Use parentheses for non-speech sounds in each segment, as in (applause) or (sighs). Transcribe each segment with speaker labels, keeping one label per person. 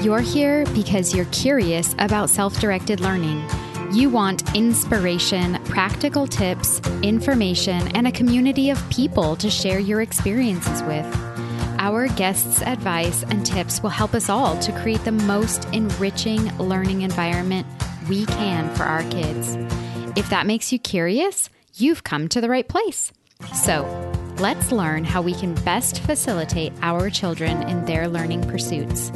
Speaker 1: You're here because you're curious about self directed learning. You want inspiration, practical tips, information, and a community of people to share your experiences with. Our guests' advice and tips will help us all to create the most enriching learning environment we can for our kids. If that makes you curious, you've come to the right place. So, let's learn how we can best facilitate our children in their learning pursuits.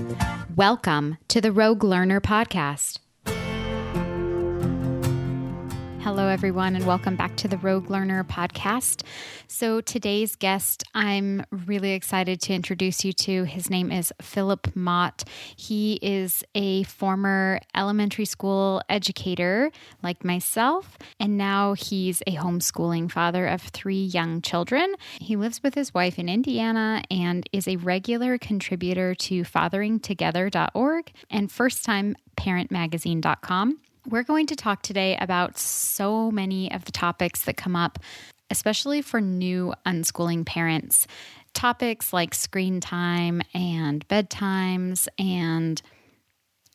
Speaker 1: Welcome to the Rogue Learner Podcast. Hello, everyone, and welcome back to the Rogue Learner podcast. So, today's guest, I'm really excited to introduce you to. His name is Philip Mott. He is a former elementary school educator like myself, and now he's a homeschooling father of three young children. He lives with his wife in Indiana and is a regular contributor to fatheringtogether.org and firsttimeparentmagazine.com. We're going to talk today about so many of the topics that come up, especially for new unschooling parents. Topics like screen time and bedtimes and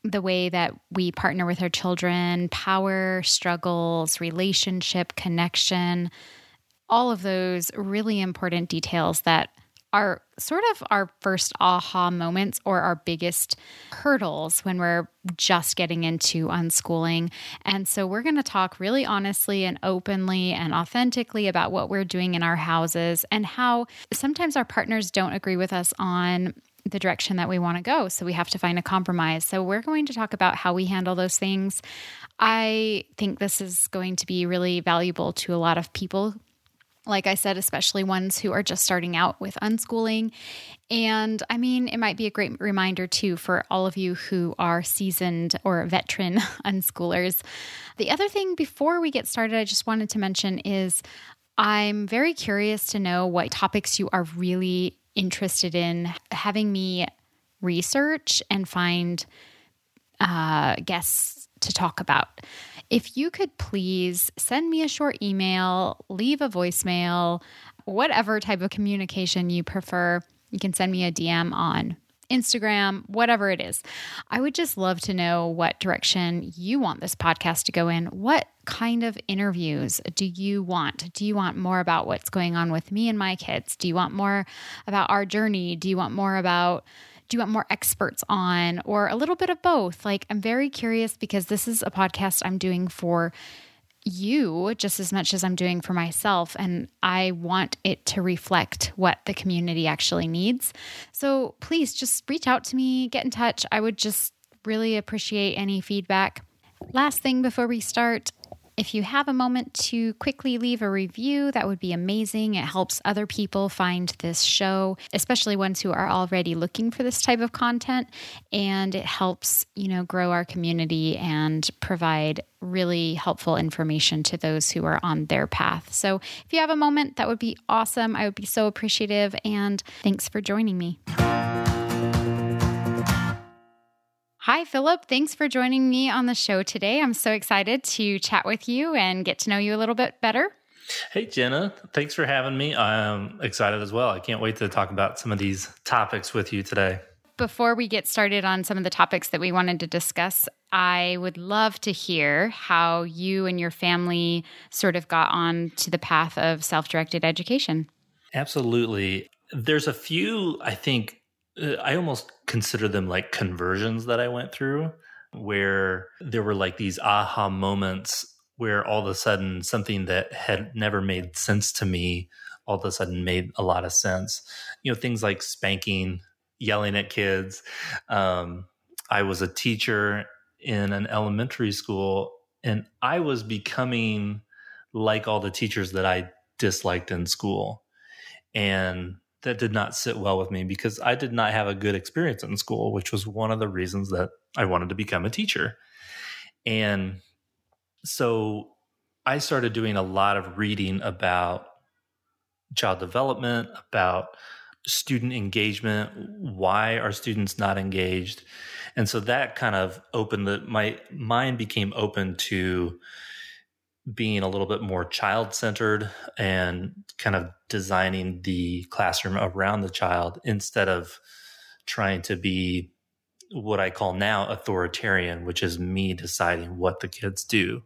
Speaker 1: the way that we partner with our children, power struggles, relationship connection, all of those really important details that are sort of our first aha moments or our biggest hurdles when we're just getting into unschooling. And so we're going to talk really honestly and openly and authentically about what we're doing in our houses and how sometimes our partners don't agree with us on the direction that we want to go. So we have to find a compromise. So we're going to talk about how we handle those things. I think this is going to be really valuable to a lot of people like I said, especially ones who are just starting out with unschooling. And I mean, it might be a great reminder too for all of you who are seasoned or veteran (laughs) unschoolers. The other thing before we get started, I just wanted to mention is I'm very curious to know what topics you are really interested in having me research and find uh, guests to talk about. If you could please send me a short email, leave a voicemail, whatever type of communication you prefer, you can send me a DM on Instagram, whatever it is. I would just love to know what direction you want this podcast to go in. What kind of interviews do you want? Do you want more about what's going on with me and my kids? Do you want more about our journey? Do you want more about do you want more experts on or a little bit of both? Like, I'm very curious because this is a podcast I'm doing for you just as much as I'm doing for myself. And I want it to reflect what the community actually needs. So please just reach out to me, get in touch. I would just really appreciate any feedback. Last thing before we start, if you have a moment to quickly leave a review, that would be amazing. It helps other people find this show, especially ones who are already looking for this type of content. And it helps, you know, grow our community and provide really helpful information to those who are on their path. So if you have a moment, that would be awesome. I would be so appreciative. And thanks for joining me. Hi, Philip. Thanks for joining me on the show today. I'm so excited to chat with you and get to know you a little bit better.
Speaker 2: Hey, Jenna. Thanks for having me. I'm excited as well. I can't wait to talk about some of these topics with you today.
Speaker 1: Before we get started on some of the topics that we wanted to discuss, I would love to hear how you and your family sort of got on to the path of self directed education.
Speaker 2: Absolutely. There's a few, I think, I almost consider them like conversions that I went through where there were like these aha moments where all of a sudden something that had never made sense to me all of a sudden made a lot of sense. You know, things like spanking, yelling at kids. Um, I was a teacher in an elementary school and I was becoming like all the teachers that I disliked in school. And that did not sit well with me because I did not have a good experience in school, which was one of the reasons that I wanted to become a teacher. And so I started doing a lot of reading about child development, about student engagement, why are students not engaged? And so that kind of opened the my mind became open to being a little bit more child centered and kind of designing the classroom around the child instead of trying to be what I call now authoritarian, which is me deciding what the kids do.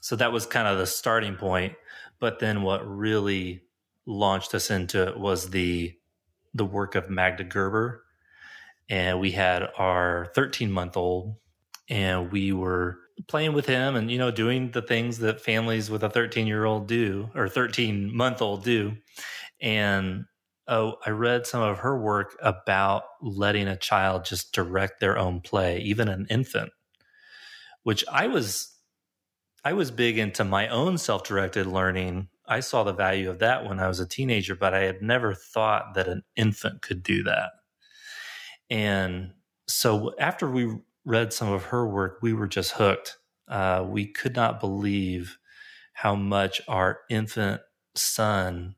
Speaker 2: So that was kind of the starting point. But then what really launched us into it was the the work of Magda Gerber. And we had our 13 month old and we were playing with him and you know doing the things that families with a 13 year old do or 13 month old do. And oh i read some of her work about letting a child just direct their own play even an infant which i was i was big into my own self-directed learning. I saw the value of that when i was a teenager but i had never thought that an infant could do that. And so after we read some of her work, we were just hooked. Uh, we could not believe how much our infant son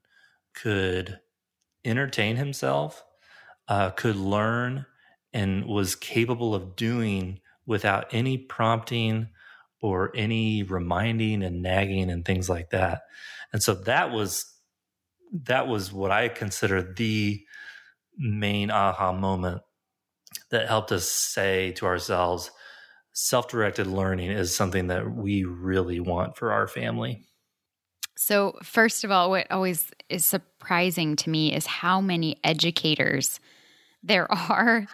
Speaker 2: could entertain himself, uh, could learn, and was capable of doing without any prompting or any reminding and nagging and things like that. And so that was that was what I consider the main aha moment that helped us say to ourselves, self directed learning is something that we really want for our family.
Speaker 1: So, first of all, what always is surprising to me is how many educators there (laughs) are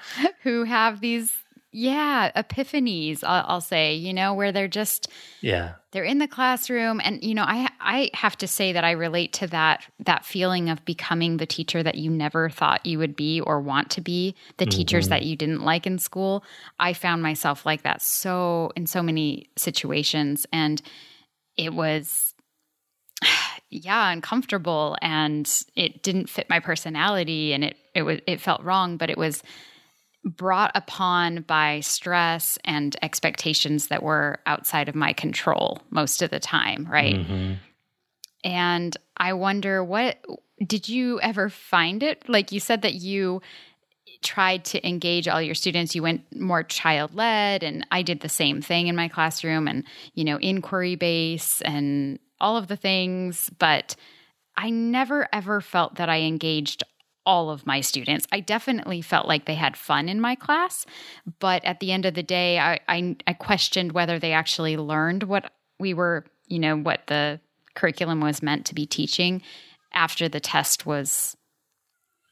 Speaker 1: who have these yeah epiphanies I'll, I'll, say you know where they're just
Speaker 2: yeah
Speaker 1: they're in the classroom and you know i i have to say that i relate to that that feeling of becoming the teacher that you never thought you would be or want to be the mm-hmm. teachers that you didn't like in school i found myself like that so in so many situations and it was (sighs) yeah uncomfortable and it didn't fit my personality and it it was it felt wrong but it was brought upon by stress and expectations that were outside of my control most of the time, right? Mm-hmm. And I wonder what did you ever find it? Like you said that you tried to engage all your students you went more child led and i did the same thing in my classroom and you know inquiry base and all of the things but i never ever felt that i engaged all of my students. I definitely felt like they had fun in my class, but at the end of the day, I, I, I questioned whether they actually learned what we were, you know, what the curriculum was meant to be teaching after the test was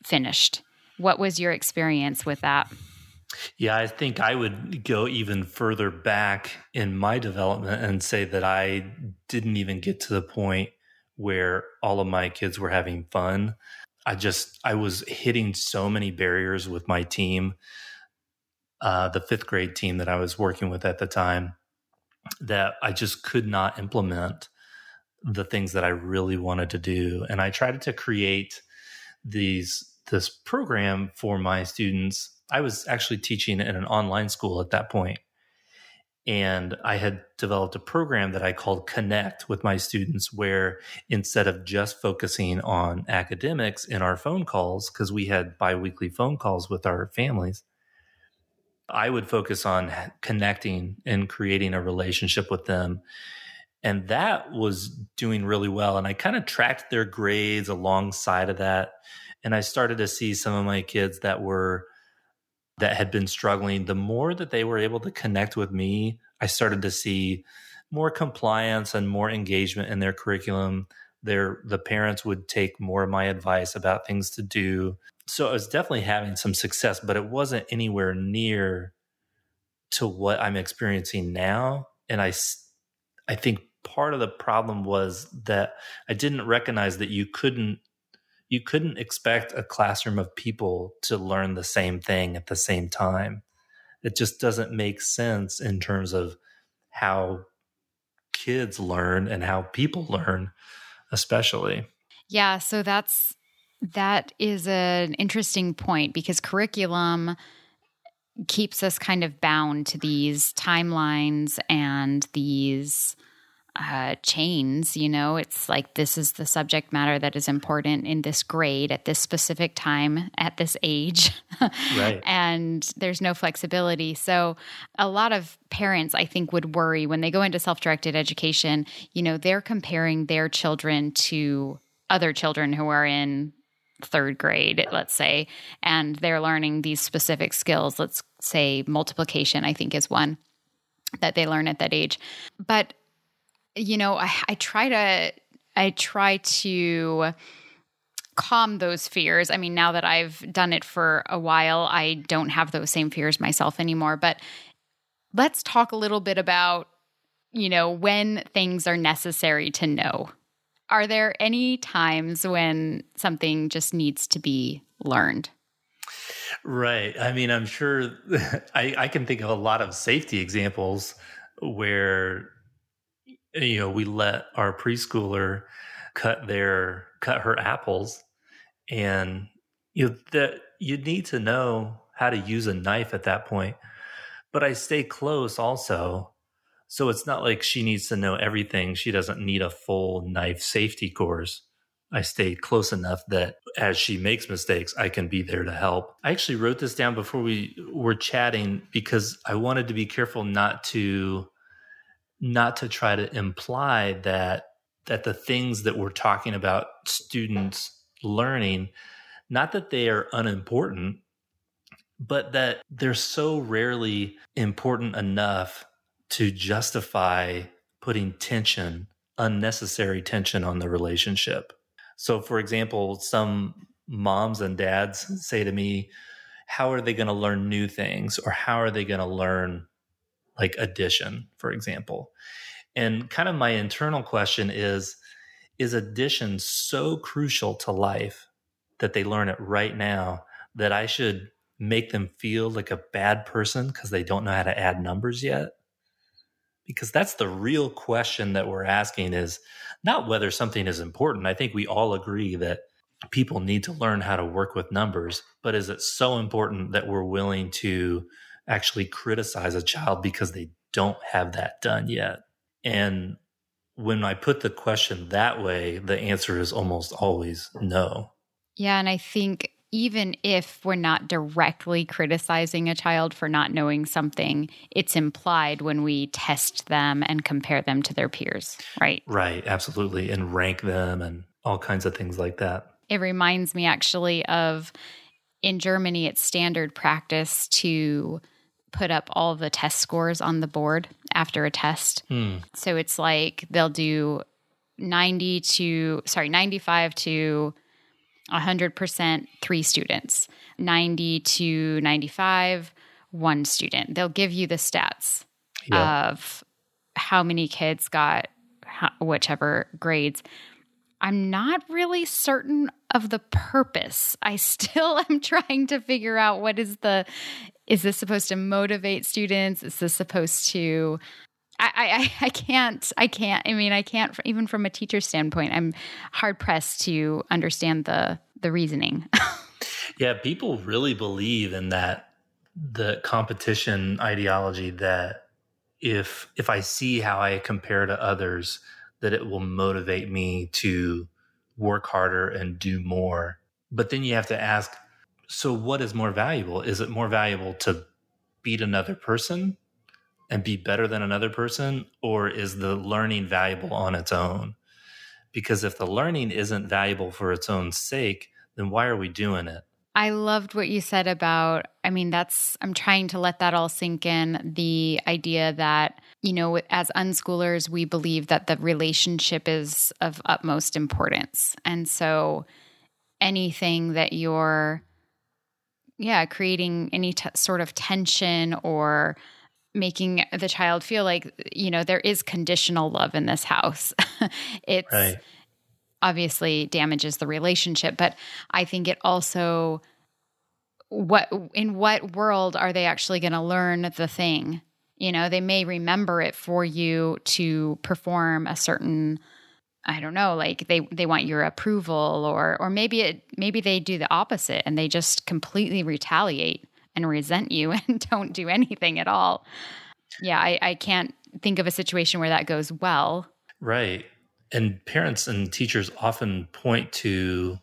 Speaker 1: finished. What was your experience with that?
Speaker 2: Yeah, I think I would go even further back in my development and say that I didn't even get to the point where all of my kids were having fun. I just I was hitting so many barriers with my team, uh, the fifth grade team that I was working with at the time, that I just could not implement the things that I really wanted to do. And I tried to create these this program for my students. I was actually teaching in an online school at that point. And I had developed a program that I called Connect with my students, where instead of just focusing on academics in our phone calls, because we had biweekly phone calls with our families, I would focus on connecting and creating a relationship with them. And that was doing really well. And I kind of tracked their grades alongside of that. And I started to see some of my kids that were that had been struggling, the more that they were able to connect with me, I started to see more compliance and more engagement in their curriculum. Their the parents would take more of my advice about things to do. So I was definitely having some success, but it wasn't anywhere near to what I'm experiencing now. And I, I think part of the problem was that I didn't recognize that you couldn't you couldn't expect a classroom of people to learn the same thing at the same time. It just doesn't make sense in terms of how kids learn and how people learn, especially.
Speaker 1: Yeah, so that's that is an interesting point because curriculum keeps us kind of bound to these timelines and these uh, chains. You know, it's like this is the subject matter that is important in this grade at this specific time at this age. (laughs) right. And there's no flexibility. So, a lot of parents, I think, would worry when they go into self directed education. You know, they're comparing their children to other children who are in third grade, let's say, and they're learning these specific skills. Let's say multiplication, I think, is one that they learn at that age. But, you know, I, I try to, I try to, calm those fears. I mean, now that I've done it for a while, I don't have those same fears myself anymore. But let's talk a little bit about, you know, when things are necessary to know. Are there any times when something just needs to be learned?
Speaker 2: Right. I mean, I'm sure (laughs) I, I can think of a lot of safety examples where, you know, we let our preschooler cut their cut her apples and you know, that you need to know how to use a knife at that point. But I stay close also. So it's not like she needs to know everything. She doesn't need a full knife safety course. I stay close enough that as she makes mistakes, I can be there to help. I actually wrote this down before we were chatting because I wanted to be careful not to not to try to imply that that the things that we're talking about students learning, not that they are unimportant, but that they're so rarely important enough to justify putting tension, unnecessary tension on the relationship. So, for example, some moms and dads say to me, How are they going to learn new things? Or how are they going to learn like addition, for example? And kind of my internal question is is addition so crucial to life that they learn it right now that I should make them feel like a bad person because they don't know how to add numbers yet? Because that's the real question that we're asking is not whether something is important. I think we all agree that people need to learn how to work with numbers, but is it so important that we're willing to actually criticize a child because they don't have that done yet? And when I put the question that way, the answer is almost always no.
Speaker 1: Yeah. And I think even if we're not directly criticizing a child for not knowing something, it's implied when we test them and compare them to their peers, right?
Speaker 2: Right, absolutely. And rank them and all kinds of things like that.
Speaker 1: It reminds me actually of in Germany, it's standard practice to put up all the test scores on the board after a test. Hmm. So it's like they'll do 90 to, sorry, 95 to 100% three students, 90 to 95, one student. They'll give you the stats yeah. of how many kids got whichever grades. I'm not really certain of the purpose. I still (laughs) am trying to figure out what is the is this supposed to motivate students? Is this supposed to I, I, I can't I can't I mean I can't even from a teacher standpoint I'm hard pressed to understand the the reasoning. (laughs)
Speaker 2: yeah, people really believe in that the competition ideology that if if I see how I compare to others that it will motivate me to work harder and do more. But then you have to ask so what is more valuable? Is it more valuable to beat another person and be better than another person or is the learning valuable on its own? Because if the learning isn't valuable for its own sake, then why are we doing it?
Speaker 1: I loved what you said about, I mean, that's, I'm trying to let that all sink in. The idea that, you know, as unschoolers, we believe that the relationship is of utmost importance. And so anything that you're yeah, creating any t- sort of tension or making the child feel like you know there is conditional love in this house. (laughs) it's right. Obviously damages the relationship, but I think it also what in what world are they actually going to learn the thing? You know, they may remember it for you to perform a certain I don't know, like they they want your approval or or maybe it maybe they do the opposite and they just completely retaliate and resent you (laughs) and don't do anything at all. Yeah, I, I can't think of a situation where that goes well.
Speaker 2: Right. And parents and teachers often point to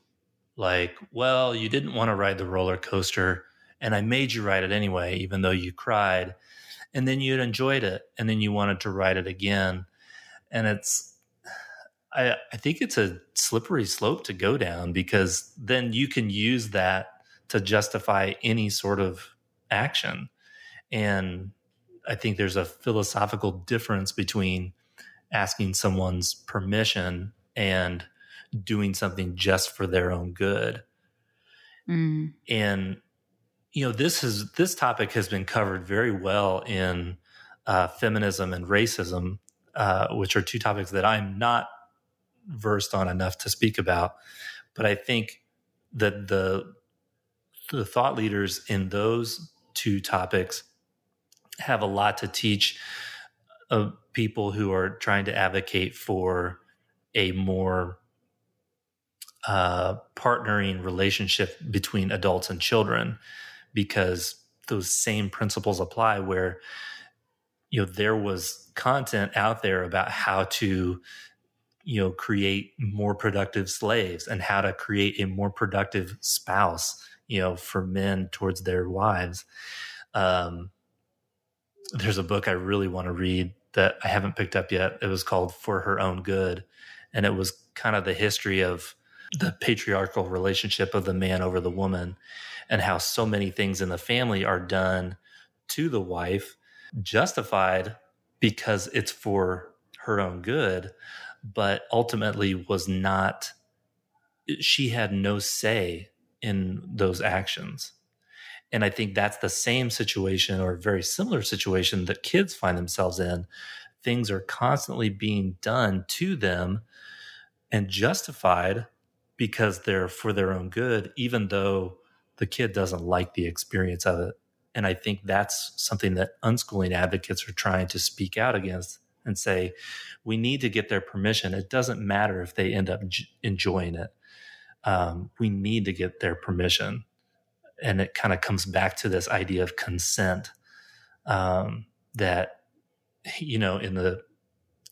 Speaker 2: like, well, you didn't want to ride the roller coaster and I made you ride it anyway, even though you cried. And then you enjoyed it and then you wanted to ride it again. And it's I, I think it's a slippery slope to go down because then you can use that to justify any sort of action. And I think there's a philosophical difference between asking someone's permission and doing something just for their own good. Mm. And you know, this is this topic has been covered very well in uh, feminism and racism, uh, which are two topics that I'm not versed on enough to speak about. But I think that the the thought leaders in those two topics have a lot to teach of people who are trying to advocate for a more uh, partnering relationship between adults and children because those same principles apply where you know there was content out there about how to you know create more productive slaves and how to create a more productive spouse you know for men towards their wives. Um there's a book i really want to read that i haven't picked up yet. It was called for her own good and it was kind of the history of the patriarchal relationship of the man over the woman and how so many things in the family are done to the wife justified because it's for her own good but ultimately was not she had no say in those actions and i think that's the same situation or very similar situation that kids find themselves in things are constantly being done to them and justified because they're for their own good, even though the kid doesn't like the experience of it. And I think that's something that unschooling advocates are trying to speak out against and say, we need to get their permission. It doesn't matter if they end up j- enjoying it. Um, we need to get their permission. And it kind of comes back to this idea of consent um, that, you know, in the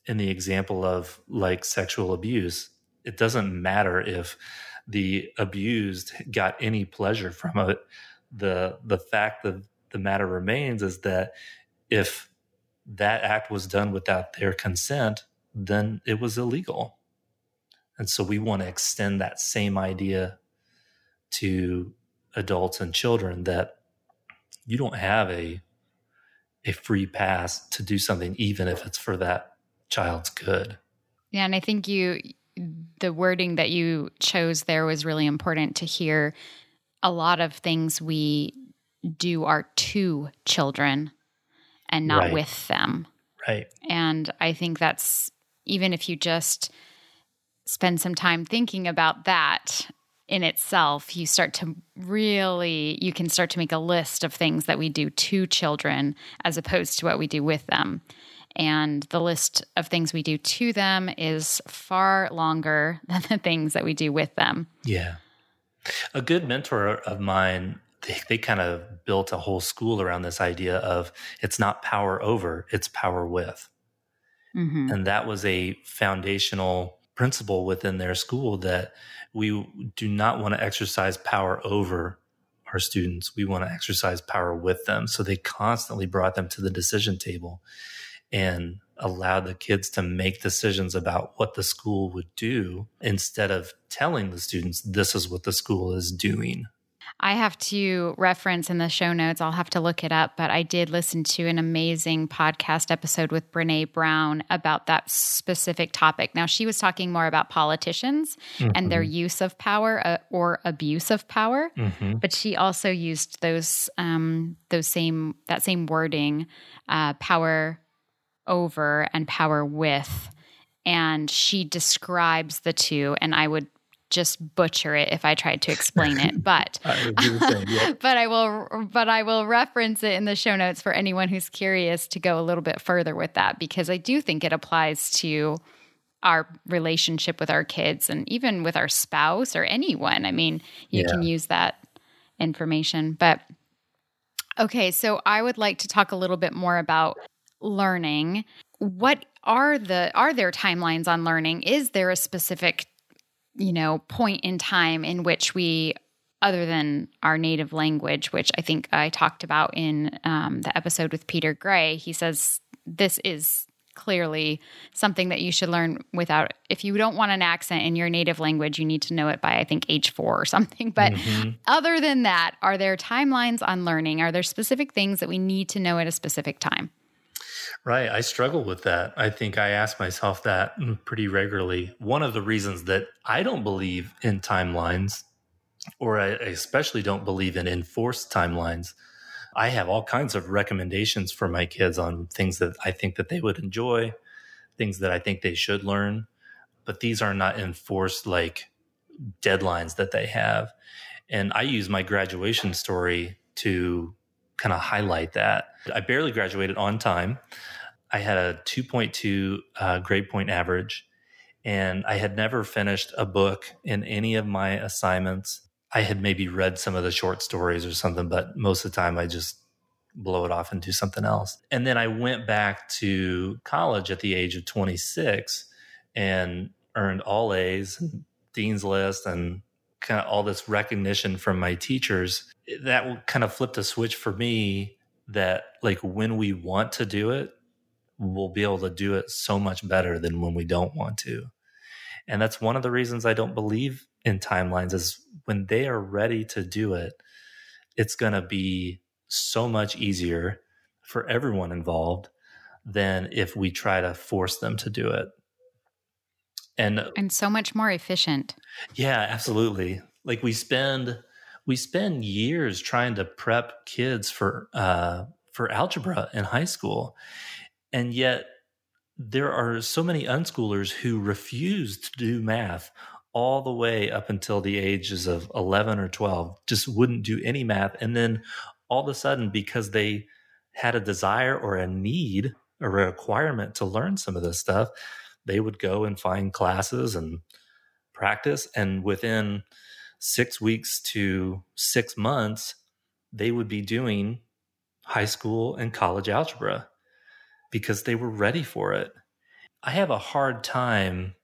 Speaker 2: in the example of like sexual abuse, it doesn't matter if the abused got any pleasure from it. The the fact of the matter remains is that if that act was done without their consent, then it was illegal. And so we want to extend that same idea to adults and children that you don't have a a free pass to do something even if it's for that child's good.
Speaker 1: Yeah, and I think you the wording that you chose there was really important to hear. A lot of things we do are to children and not right. with them.
Speaker 2: Right.
Speaker 1: And I think that's even if you just spend some time thinking about that in itself, you start to really, you can start to make a list of things that we do to children as opposed to what we do with them and the list of things we do to them is far longer (laughs) than the things that we do with them.
Speaker 2: Yeah. A good mentor of mine, they, they kind of built a whole school around this idea of it's not power over, it's power with. Mm-hmm. And that was a foundational principle within their school that we do not want to exercise power over our students. We want to exercise power with them. So they constantly brought them to the decision table and allowed the kids to make decisions about what the school would do instead of telling the students this is what the school is doing.
Speaker 1: I have to reference in the show notes, I'll have to look it up, but I did listen to an amazing podcast episode with Brene Brown about that specific topic. Now, she was talking more about politicians mm-hmm. and their mm-hmm. use of power uh, or abuse of power, mm-hmm. but she also used those, um, those same, that same wording, uh, power over and power with. And she describes the two, and I would just butcher it if I tried to explain it. (laughs) But I (laughs) but I will but I will reference it in the show notes for anyone who's curious to go a little bit further with that because I do think it applies to our relationship with our kids and even with our spouse or anyone. I mean, you yeah. can use that information. But okay, so I would like to talk a little bit more about learning what are the are there timelines on learning is there a specific you know point in time in which we other than our native language which i think i talked about in um, the episode with peter gray he says this is clearly something that you should learn without if you don't want an accent in your native language you need to know it by i think age 4 or something. (laughs) But mm-hmm. other than that are there timelines on learning? Are there specific things that we need to know at a specific time
Speaker 2: Right. I struggle with that. I think I ask myself that mm, pretty regularly. One of the reasons that I don't believe in timelines, or I especially don't believe in enforced timelines, I have all kinds of recommendations for my kids on things that I think that they would enjoy, things that I think they should learn, but these are not enforced like deadlines that they have. And I use my graduation story to kind of highlight that. I barely graduated on time. I had a 2.2 uh, grade point average, and I had never finished a book in any of my assignments. I had maybe read some of the short stories or something, but most of the time I just blow it off and do something else. And then I went back to college at the age of 26 and earned all A's and Dean's List and kind of all this recognition from my teachers. That kind of flipped a switch for me that, like, when we want to do it, we'll be able to do it so much better than when we don't want to. And that's one of the reasons I don't believe in timelines is when they are ready to do it, it's going to be so much easier for everyone involved than if we try to force them to do it.
Speaker 1: And and so much more efficient.
Speaker 2: Yeah, absolutely. Like we spend we spend years trying to prep kids for uh for algebra in high school and yet, there are so many unschoolers who refuse to do math all the way up until the ages of 11 or 12, just wouldn't do any math. And then all of a sudden, because they had a desire or a need, or a requirement to learn some of this stuff, they would go and find classes and practice. And within six weeks to six months, they would be doing high school and college algebra because they were ready for it. I have a hard time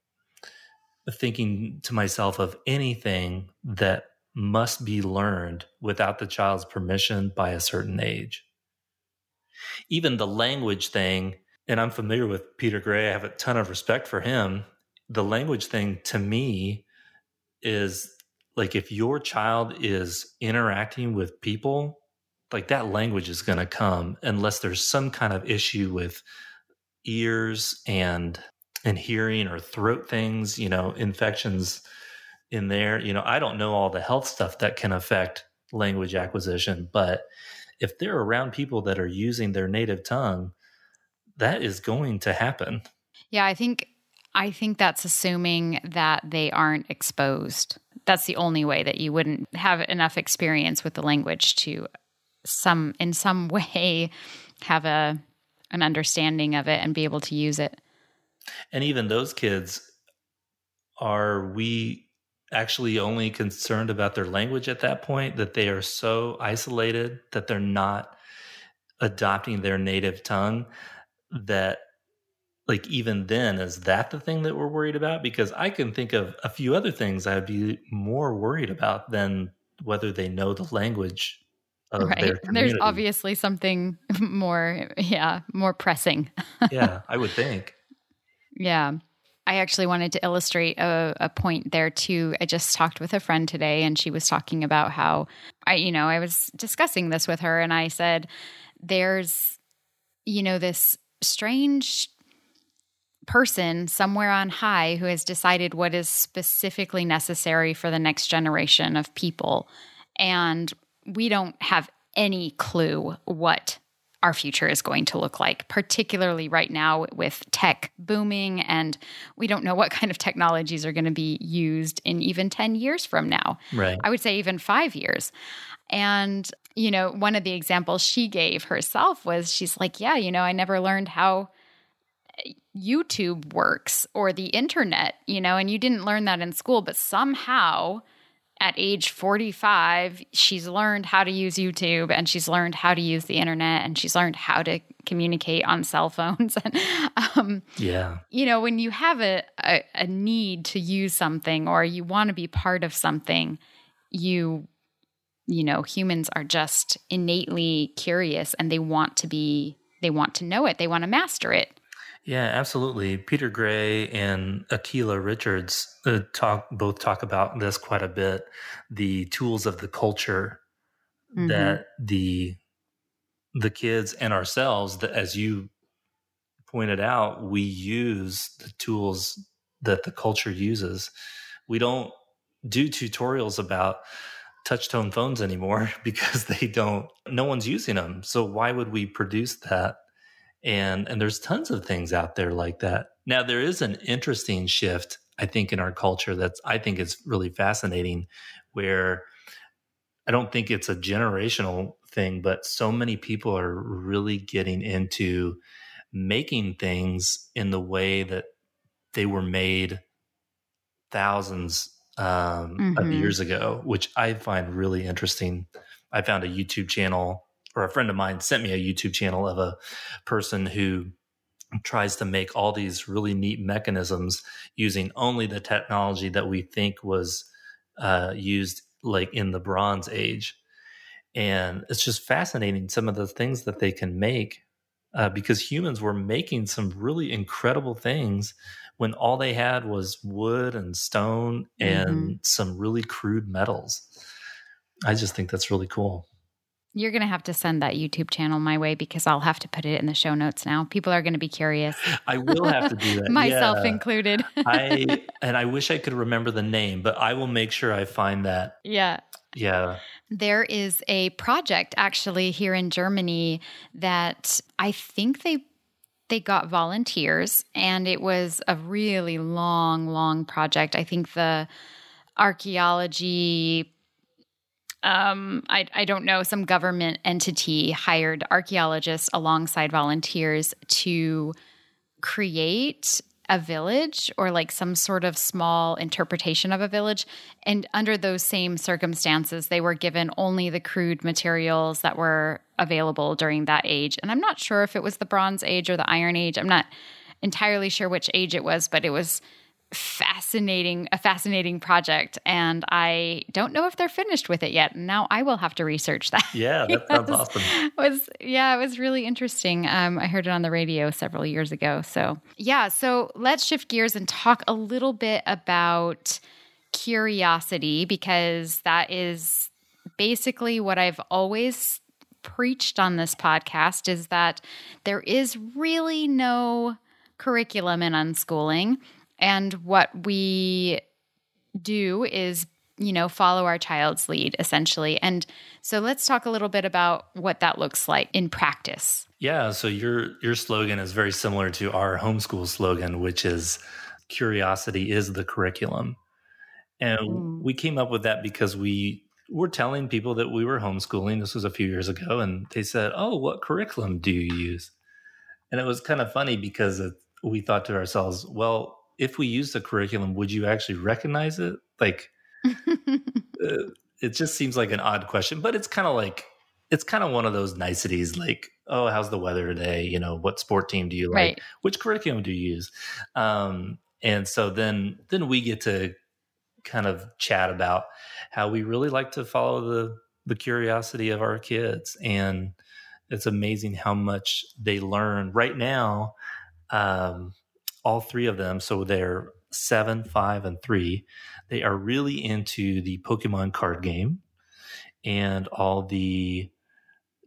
Speaker 2: thinking to myself of anything that must be learned without the child's permission by a certain age. Even the language thing, and I'm familiar with Peter Gray, I have a ton of respect for him. The language thing to me is like if your child is interacting with people like that language is going to come unless there's some kind of issue with ears and and hearing or throat things you know infections in there you know i don't know all the health stuff that can affect language acquisition but if they're around people that are using their native tongue that is going to happen.
Speaker 1: Yeah i think i think that's assuming that they aren't exposed. That's the only way that you wouldn't have enough experience with the language to some in some (laughs) way have a an understanding of it and be able to use it.
Speaker 2: And even those kids are we actually only concerned about their language at that point that they are so isolated that they're not adopting their native tongue that like even then is that the thing that we're worried about because i can think of a few other things i'd be more worried about than whether they know the language right.
Speaker 1: There's obviously something (laughs) more, yeah, more pressing. (laughs)
Speaker 2: yeah, I would think.
Speaker 1: Yeah. I actually wanted to illustrate a, a, point there too. I just talked with a friend today and she was talking about how I, you know, I was discussing this with her and I said, there's, you know, this strange person somewhere on high who has decided what is specifically necessary for the next generation of people. And we don't have any clue what our future is going to look like, particularly right now with tech booming. And we don't know what kind of technologies are going to be used in even 10 years from now.
Speaker 2: Right.
Speaker 1: I would say even five years. And, you know, one of the examples she gave herself was she's like, yeah, you know, I never learned how YouTube works or the internet, you know, and you didn't learn that in school, but somehow at age 45, she's learned how to use YouTube and she's learned how to use the internet and she's learned how to communicate on cell phones. (laughs) and,
Speaker 2: um, yeah.
Speaker 1: You know, when you have a, a, a need to use something or you want to be part of something, you, you know, humans are just innately curious and they want to be, they want to know it, they want to master it.
Speaker 2: Yeah, absolutely. Peter Gray and Akilah Richards uh, talk both talk about this quite a bit. The tools of the culture mm-hmm. that the the kids and ourselves, that as you pointed out, we use the tools that the culture uses. We don't do tutorials about touch tone phones anymore (laughs) because they don't no one's using them so why would we produce that? And and there's tons of things out there like that. Now there is an interesting shift i think in our culture that's i think is really fascinating where i don't think it's a generational thing but so many people are really getting into making things in the way that they were made thousands um, mm-hmm. of years ago, which I find really interesting. I found a YouTube channel, or a friend of mine sent me a YouTube channel of a person who tries to make all these really neat mechanisms using only the technology that we think was uh, used like in the Bronze Age. And it's just fascinating some of the things that they can make uh, because humans were making some really incredible things when all they had was wood and stone and mm-hmm. some really crude metals. I just think that's really cool.
Speaker 1: You're going to have to send that YouTube channel my way because I'll have to put it in the show notes now. People are going to be curious. (laughs)
Speaker 2: I will have to do (laughs) that.
Speaker 1: Myself yeah. included. (laughs)
Speaker 2: I and I wish I could remember the name, but I will make sure I find that.
Speaker 1: Yeah.
Speaker 2: Yeah.
Speaker 1: There is a project actually here in Germany that I think they they got volunteers and it was a really long long project. I think the archaeology um, I, I don't know, some government entity hired archaeologists alongside volunteers to create a village or like some sort of small interpretation of a village. And under those same circumstances, they were given only the crude materials that were available during that age. And I'm not sure if it was the Bronze Age or the Iron Age. I'm not entirely sure which age it was, but it was fascinating a fascinating project and i don't know if they're finished with it yet. Now i will have to research that.
Speaker 2: Yeah that (laughs) sounds awesome.
Speaker 1: Was yeah it was really interesting. Um, i heard it on the radio several years ago. So yeah so let's shift gears and talk a little bit about curiosity because that is basically what i've always preached on this podcast is that there is really no curriculum in unschooling and what we do is, you know, follow our child's lead essentially. And so let's talk a little bit about what that looks like in practice.
Speaker 2: Yeah, so your your slogan is very similar to our homeschool slogan, which is curiosity is the curriculum. And mm. we came up with that because we were telling people that we were homeschooling. This was a few years ago, and they said, "Oh, what curriculum do you use?" And it was kind of funny because we thought to ourselves, "Well, if we use the curriculum, would you actually recognize it? Like, (laughs) uh, it just seems like an odd question, but it's kind of like it's kind of one of those niceties, like, oh, how's the weather today? You know, what sport team do you like? Right. Which curriculum do you use? Um, and so then then we get to kind of chat about how we really like to follow the the curiosity of our kids and it's amazing how much they learn right now um, all three of them, so they're seven, five, and three, they are really into the Pokemon card game and all the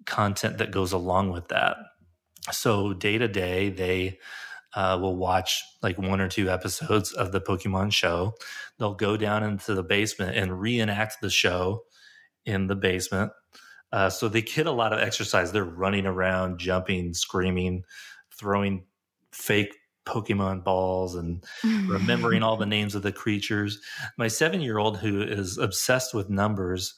Speaker 2: content that goes along with that. So day to day, they uh, will watch like one or two episodes of the Pokemon show. They'll go down into the basement and reenact the show in the basement. Uh, so they get a lot of exercise. They're running around, jumping, screaming, throwing fake Pokemon balls and (laughs) remembering all the names of the creatures. My seven year old, who is obsessed with numbers,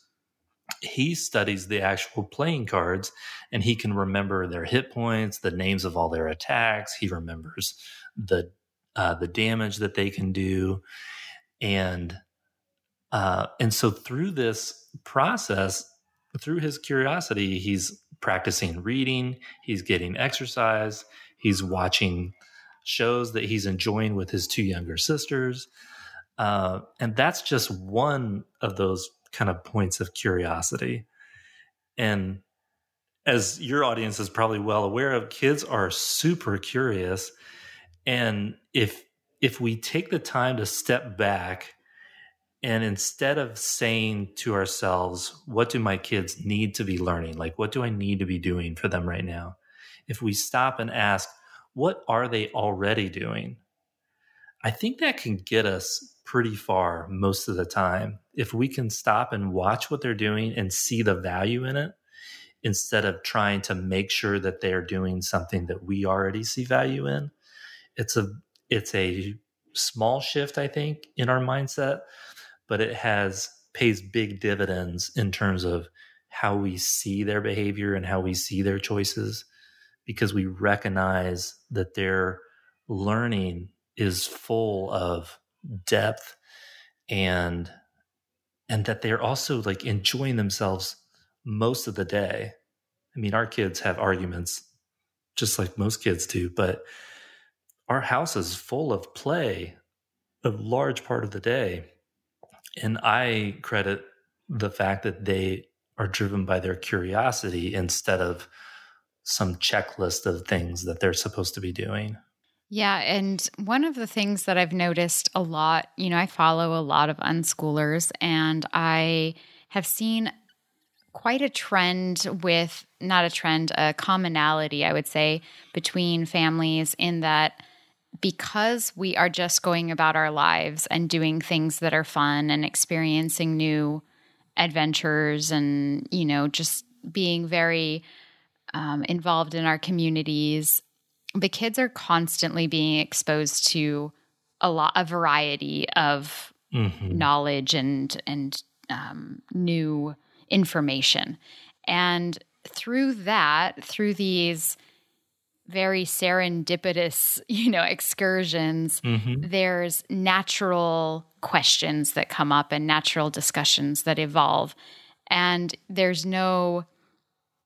Speaker 2: he studies the actual playing cards and he can remember their hit points, the names of all their attacks. He remembers the uh, the damage that they can do, and uh, and so through this process, through his curiosity, he's practicing reading, he's getting exercise, he's watching shows that he's enjoying with his two younger sisters. Uh, and that's just one of those kind of points of curiosity. And as your audience is probably well aware of, kids are super curious And if if we take the time to step back and instead of saying to ourselves, what do my kids need to be learning? Like, what do I need to be doing for them right now? If we stop and ask, what are they already doing? I think that can get us pretty far most of the time. If we can stop and watch what they're doing and see the value in it, instead of trying to make sure that they're doing something that we already see value in, it's a it's a small shift, I think, in our mindset, but it has pays big dividends in terms of how we see their behavior and how we see their choices because we recognize that their learning is full of depth and and that they're also like enjoying themselves most of the day. I mean, our kids have arguments just like most kids do, but our house is full of play a large part of the day. And I credit the fact that they are driven by their curiosity instead of some checklist of things that they're supposed to be doing.
Speaker 1: Yeah. And one of the things that I've noticed a lot, you know, I follow a lot of unschoolers and I have seen quite a trend with, not a trend, a commonality, I would say, between families in that because we are just going about our lives and doing things that are fun and experiencing new adventures and, you know, just being very um, involved in our communities, the kids are constantly being exposed to a lot, a variety of mm-hmm. knowledge and, and um, new information. And through that, through these very serendipitous, (laughs) you know, excursions, mm-hmm. there's natural questions that come up and natural discussions that evolve. And there's no,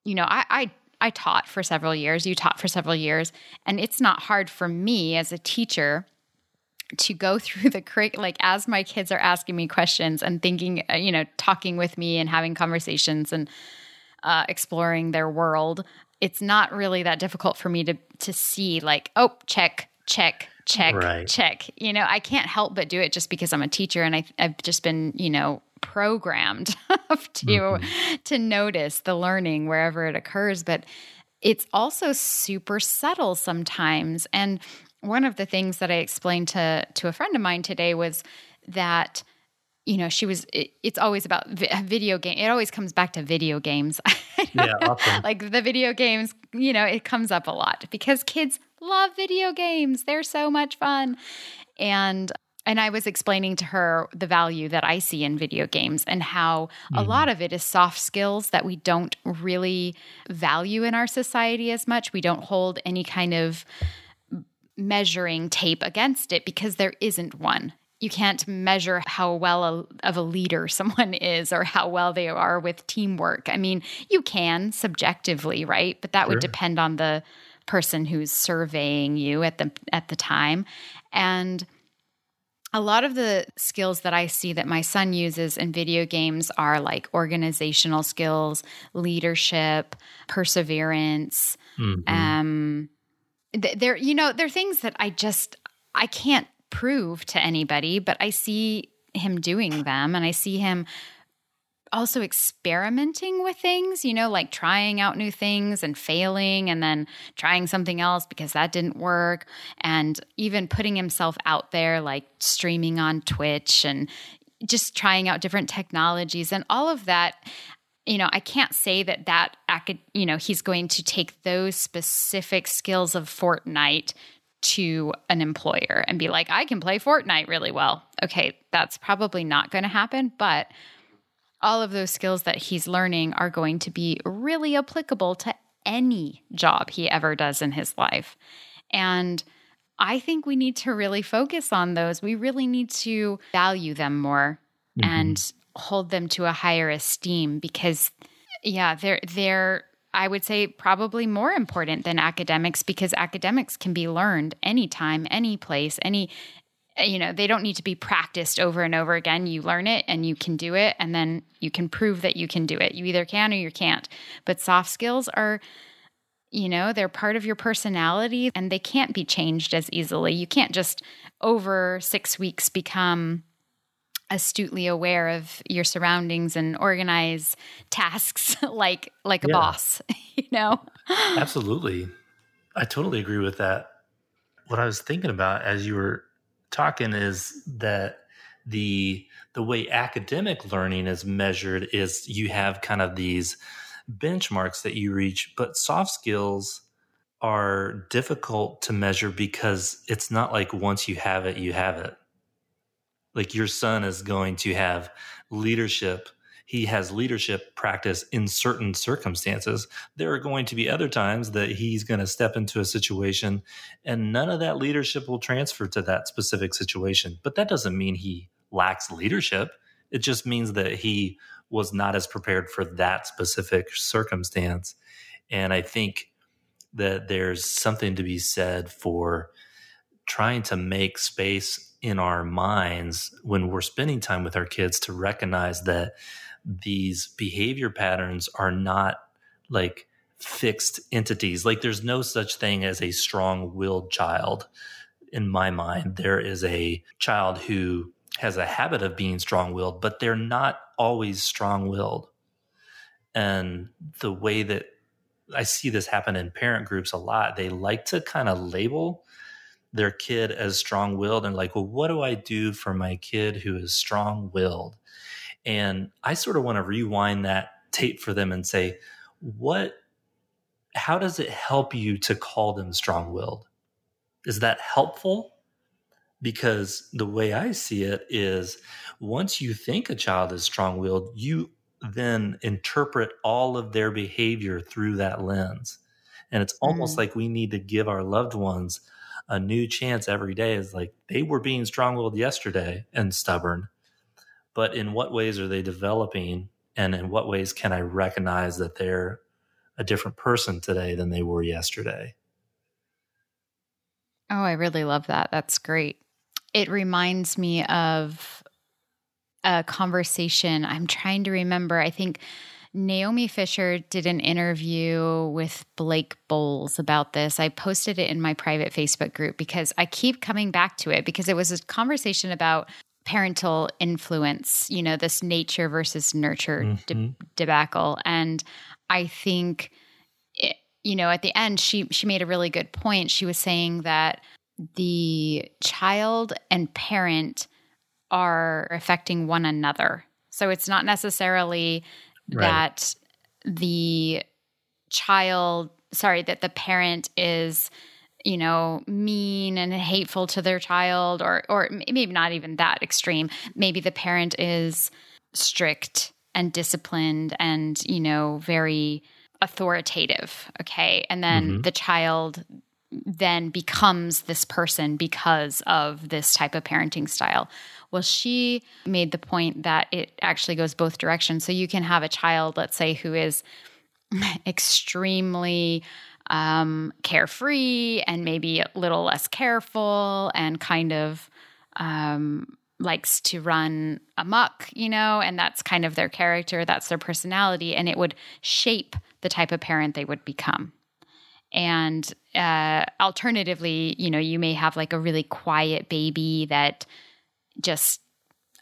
Speaker 1: you know, I, I I taught for several years, you taught for several years, and it's not hard for me as a teacher to go (laughs) through the curriculum like as my kids are asking me questions and thinking uh, you know talking with me and having conversations and uh, exploring their world it's not really that difficult for me to to see like oh check check check right. check you know i can't help but do it just because i'm a teacher and I, i've just been you know programmed (laughs) to mm-hmm. to notice the learning wherever it occurs but it's also super subtle sometimes and one of the things that i explained to to a friend of mine today was that you know, she was, it, it's always about vi- video game. It always comes back to video games. (laughs) yeah, often. like the video games, you know, it comes up a lot because kids love video games. They're so much fun. And, and I was explaining to her the value that I see in video games and how mm-hmm. a lot of it is soft skills that we don't really value in our society as much. We don't hold any kind of measuring tape against it because there isn't one you can't measure how well a, of a leader (laughs) someone is or how well they are with teamwork. I mean, you can subjectively, right? But that sure. would depend on the person who's surveying you at the at the time. And a lot of the skills that I see that my son uses in video games are like organizational skills, leadership, perseverance. Mm-hmm. Um, they're you know they're things that I just I can't prove to anybody, but I see him doing them and I see him also experimenting with things, you know, like trying out new things and failing and then trying something else because that didn't work. And even putting himself out there, like streaming on Twitch and just trying out different technologies and all of that. You know, I can't say that that, you know, he's going to take those specific skills of Fortnite to an employer and be like, I can play Fortnite really well. Okay, that's probably not going to happen, but all of those skills that he's learning are going to be really applicable to any job he ever does in his life. And I think we need to really focus on those. We really need to value them more mm-hmm. and hold them to a higher esteem because yeah, they're they're I would say probably more important than academics because academics can be learned anytime, any place, any you know, they don't need to be practiced over and over again. You learn it and you can do it and then you can prove that you can do it. You either can or you can't. But soft skills are You know, they're part of your personality and they can't be changed as easily. You can't just over six weeks become astutely aware of your surroundings and organize tasks (laughs) like like a yeah. boss (laughs) you know
Speaker 2: absolutely i totally agree with that what i was thinking about as you were talking is that the the way academic learning is measured is you have kind of these benchmarks that you reach but soft skills are difficult to measure because it's not like once you have it you have it. Like your son is going to have leadership he has leadership practice in certain circumstances there are going to be other times that he's going to step into a situation and none of that leadership will transfer to that specific situation. But that doesn't mean he lacks leadership. It just means that he was not as prepared for that specific circumstance. And i think that there's something to be said for trying to make space in our minds when we're spending time with our kids to recognize that these behavior patterns are not like fixed entities. Like there's no such thing as a strong willed child in my mind. There is a child who has a habit of being strong willed, but they're not always strong willed. And the way that I see this happen in parent groups a lot, they like to kind of label their kid as strong willed and like, well, what do I do for my kid who is strong willed? And I sort of want to rewind that tape for them and say, what, how does it help you to call them strong willed? Is that helpful? Because the way I see it is once you think a child is strong willed, you then interpret all of their behavior through that lens. And it's almost mm. like we need to give our loved ones a new chance every day is like they were being strong willed yesterday and stubborn. But in what ways are they developing? And in what ways can I recognize that they're a different person today than they were yesterday?
Speaker 1: Oh, I really love that. That's great. It reminds me of a conversation. I'm trying to remember. I think Naomi Fisher did an interview with Blake Boles about this. I posted it in my private Facebook group because I keep coming back to it because it was a conversation about parental influence, you know, this nature versus nurture mm-hmm. de- debacle. And I think, it, you know, at the end, she she made a really good point. She was saying that the child and parent are affecting one another. So it's not necessarily right. that the child, sorry, that the parent is you know mean and hateful to their child or or maybe not even that extreme maybe the parent is strict and disciplined and you know very authoritative okay and then mm-hmm. the child then becomes this person because of this type of parenting style well, she made the point that it actually goes both directions. So you can have a child, let's say, who is (clears throat) extremely um, carefree and maybe a little less careful and kind of um, likes to run amok, you know, and that's kind of their character, that's their personality, and it would shape the type of parent they would become. And uh, alternatively, you know, you may have like a really quiet baby that just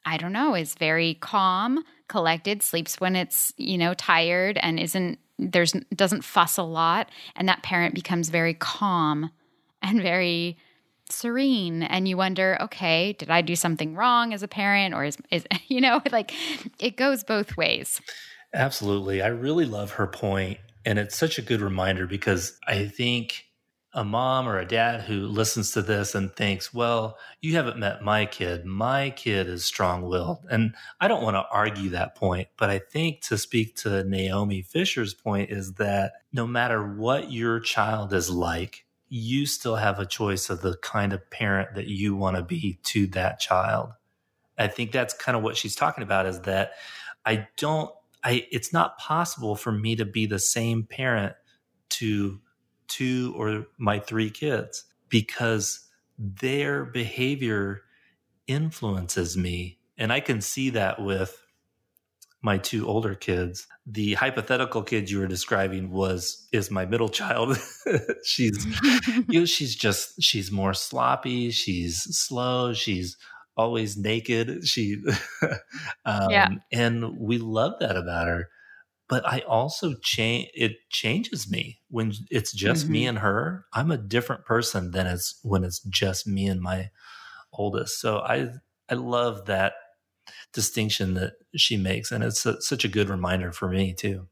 Speaker 1: I don't know, is very calm, collected, sleeps when it's, you know, tired and isn't there's doesn't fuss a lot and that parent becomes very calm and very serene and you wonder, okay, did I do something wrong as a parent or is is (laughs) you know, (laughs) like it goes both ways.
Speaker 2: Absolutely. I really love her point and it's such a good reminder because I think a mom or a dad who listens to this and thinks, well, you haven't met my kid. My kid is strong willed. And I don't want to argue that point, but I think to speak to Naomi Fisher's point is that no matter what your child is like, you still have a choice of the kind of parent that you want to be to that child. I think that's kind of what she's talking about is that I don't, I, it's not possible for me to be the same parent to two or my three kids because their behavior influences me. And I can see that with my two older kids. The hypothetical kid you were describing was is my middle child. (laughs) she's (laughs) you know, she's just she's more sloppy, she's slow, she's always naked. She (laughs) um, yeah. and we love that about her. But I also change it changes me when it's just mm-hmm. me and her. I'm a different person than it's when it's just me and my oldest. So I I love that distinction that she makes, and it's a, such a good reminder for me too.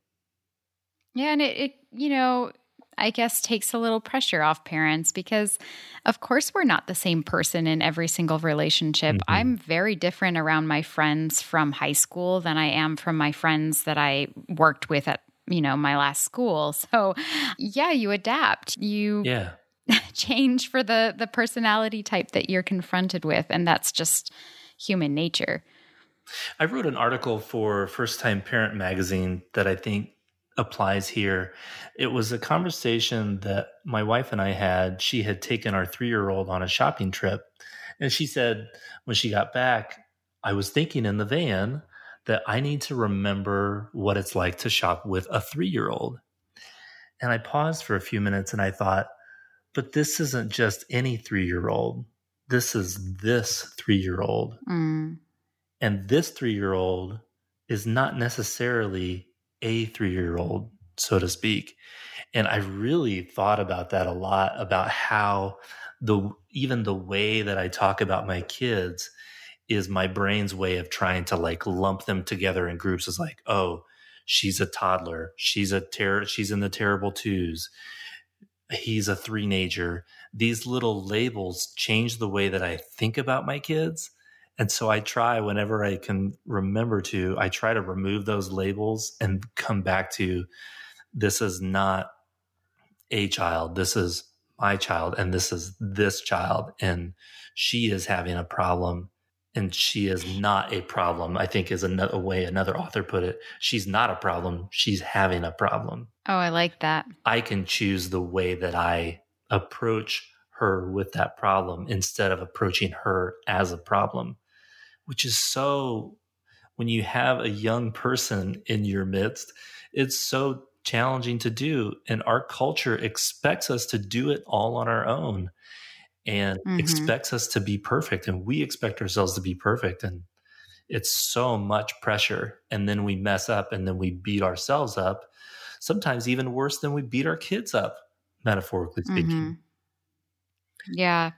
Speaker 1: Yeah, and it, it you know I guess takes a little pressure off parents because of course we're not the same person in every single relationship. Mm-hmm. I'm very different around my friends from high school than I am from my friends that I worked with at you know my last school. (laughs) So yeah, you adapt. You
Speaker 2: Yeah. (laughs)
Speaker 1: change for the the personality type that you're confronted with and that's just human nature.
Speaker 2: I wrote an article for First Time Parent magazine that I think applies here. It was a conversation that my wife and I had. She had taken our three year old on a shopping trip. And she said, when she got back, I was thinking in the van that I need to remember what it's like to shop with a three year old. And I paused for a few minutes and I thought, but this isn't just any three year old. This is this three year old. Mm. And this three year old is not necessarily a three year old, so to speak. And I really thought about that a lot about how the even the way that I talk about my kids is my brain's way of trying to like lump them together in groups is like, oh, she's a toddler, she's a terror, she's in the terrible twos, he's a three nager. These little labels change the way that I think about my kids. And so I try whenever I can remember to, I try to remove those labels and come back to this is not a child. This is my child and this is this child. And she is having a problem and she is not a problem. I think is another way another author put it. She's not a problem. She's having a problem.
Speaker 1: Oh, I like that.
Speaker 2: I can choose the way that I approach her with that problem instead of approaching her as a problem which is so when you have a young person in your midst, it's so challenging to do. And our culture expects us to do it all on our own and mm-hmm. expects us to be perfect. And we expect ourselves to be perfect. And it's so much pressure. And then we mess up and then we beat ourselves up, sometimes even worse than we beat our kids up, metaphorically speaking. Mm-hmm.
Speaker 1: Yeah.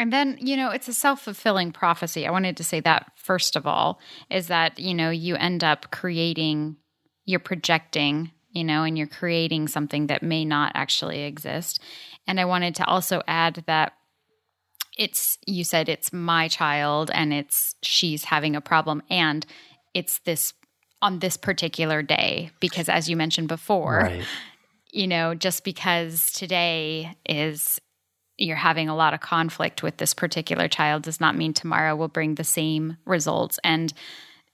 Speaker 1: And then, you know, it's a self fulfilling prophecy. I wanted to say that first of all, is that, you know, you end up creating, you're projecting, you know, and you're creating something that may not actually exist. And I wanted to also add that it's, you said it's my child and it's, she's having a problem and it's this on this particular day. Because as you mentioned before, right. you know, just because today is you're having a lot of conflict with this particular child does not mean tomorrow will bring the same results. And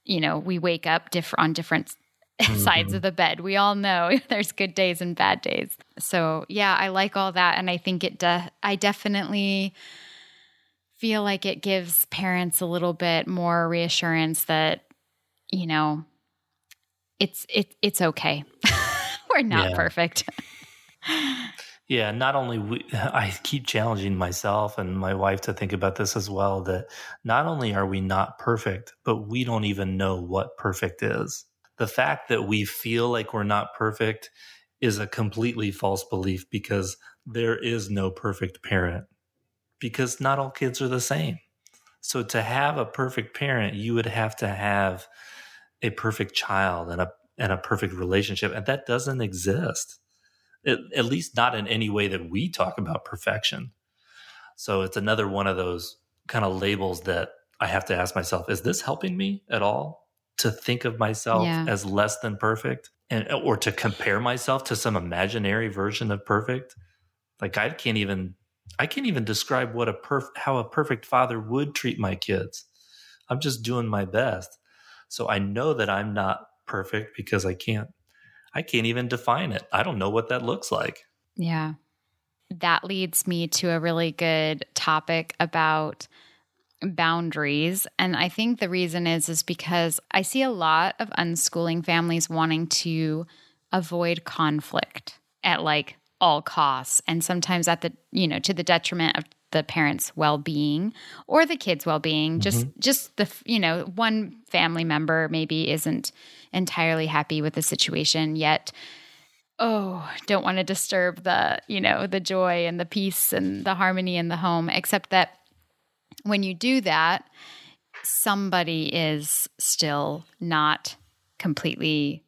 Speaker 1: you know we wake up diff- on different mm-hmm. (laughs) sides of the bed. We all know (laughs) there's good days and bad days. So yeah i like all that. And i think it de- i definitely feel like it gives parents a little bit more reassurance that you know it's it, it's okay. (laughs) We're not yeah. perfect
Speaker 2: yeah, not only we, (laughs) I keep challenging myself and my wife to think about this as well that not only are we not perfect, but we don't even know what perfect is. The fact that we feel like we're not perfect is a completely false belief because there is no perfect parent because not all kids are the same. So to have a perfect parent, you would have to have a perfect child and a and a perfect relationship and that doesn't exist at, at least not in any way that we talk about perfection. So it's another one of those kind of labels that I have to ask myself: Is this helping me at all to think of myself yeah. as less than perfect, and or to compare myself to some imaginary version of perfect? Like I can't even I can't even describe what a perf- how a perfect father would treat my kids. I'm just doing my best. So I know that I'm not perfect because I can't I can't even define it. I don't know what that looks like.
Speaker 1: Yeah. That leads me to a really good topic about boundaries and i think the reason is is because i see a lot of unschooling families wanting to avoid conflict at like all costs and sometimes at the you know to the detriment of the parents well-being or the kids well-being. Mm-hmm. just just the you know one family member maybe isn't entirely happy with the situation yet. Oh don't want to disturb the you know the joy and the peace and the harmony in the home except that when you do that somebody is still not completely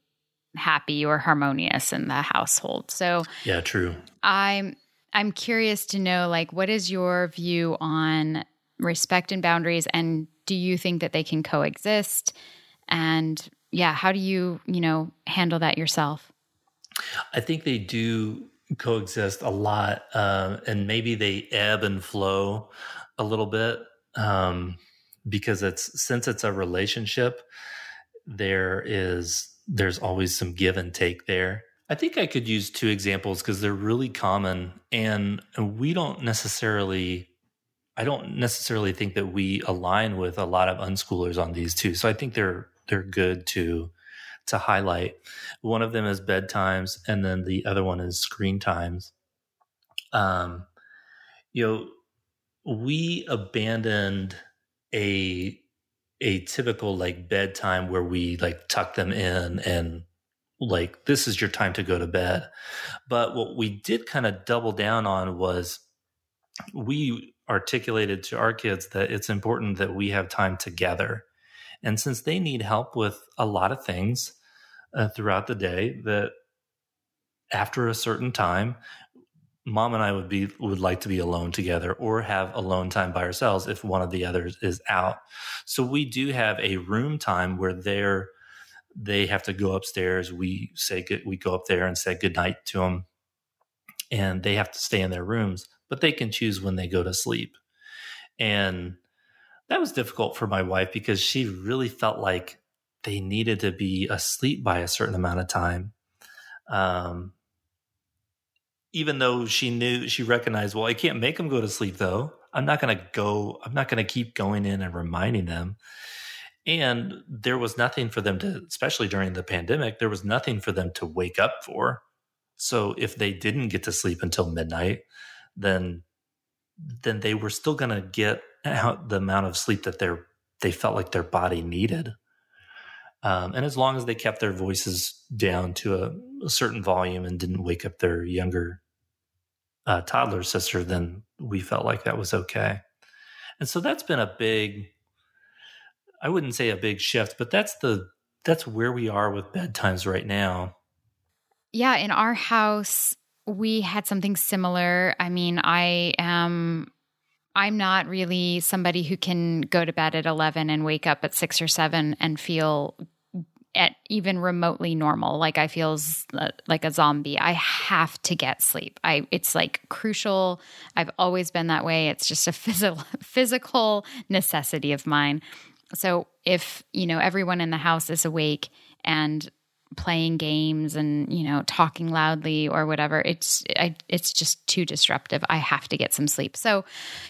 Speaker 1: happy or harmonious in the household. So
Speaker 2: yeah true.
Speaker 1: I'm i'm curious to know like what is your view on respect and boundaries and do you think that they can coexist and yeah how do you you know handle that yourself
Speaker 2: I think they do coexist a lot, um, and maybe they ebb and flow a little bit um, because it's since it's a relationship, there is there's always some give and take there. I think I could use two examples because they're really common, and we don't necessarily. I don't necessarily think that we align with a lot of unschoolers on these two. So I think they're they're good to to highlight. One of them is bedtimes, and then the other one is screen times. Um, you know, we abandoned a a typical like bedtime where we like tuck them in and like this is your time to go to bed. But what we did kind of double down on was we articulated to our kids that it's important that we have time together. And since they need help with a lot of things, uh, throughout the day that after a certain time mom and i would be would like to be alone together or have alone time by ourselves if one of the others is out so we do have a room time where they're they have to go upstairs we say good we go up there and say good night to them and they have to stay in their rooms but they can choose when they go to sleep and that was difficult for my wife because she really felt like they needed to be asleep by a certain amount of time. Um, even though she knew, she recognized, well, I can't make them go to sleep though. I'm not going to go, I'm not going to keep going in and reminding them. And there was nothing for them to, especially during the pandemic, there was nothing for them to wake up for. So if they didn't get to sleep until midnight, then then they were still going to get out the amount of sleep that they they felt like their body needed. Um, and as long as they kept their voices down to a, a certain volume and didn't wake up their younger uh, toddler sister, then we felt like that was okay. And so that's been a big, I wouldn't say a big shift, but that's the that's where we are with bedtimes right now.
Speaker 1: Yeah, in our house, we had something similar. I mean, I am I'm not really somebody who can go to bed at 11 and wake up at 6 or 7 and feel at even remotely normal. Like i feel like a zombie. I have to get sleep. I it's like crucial. I've always been that way. It's just a (laughs) physical physical necessity of mine so if you know everyone in the house is awake and playing games and you know talking loudly or whatever it's I, it's just too disruptive i have to get some sleep so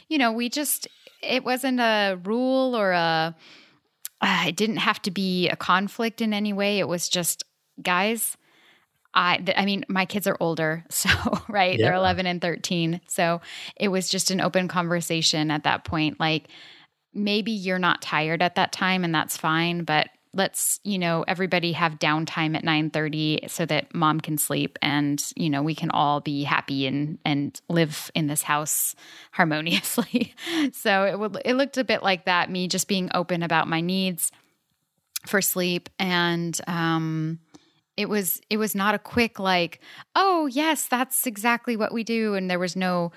Speaker 1: you know we just it wasn't a rule or a uh, it didn't have to be a conflict in any way it was just guys I, I mean, my kids are older, (laughs) so right, yeah. they're 11 and 13. So it was just an open conversation at that point. Like, maybe you're not tired at that time, and that's fine, but let's you know everybody have downtime at 9:30 so that mom can sleep and you know we can all be happy and and live in this house (laughs) harmoniously. (laughs) So it would it looked a bit like that me just being open about my needs for sleep. And um it was it was not a quick like oh yes that's exactly what we do. And there was no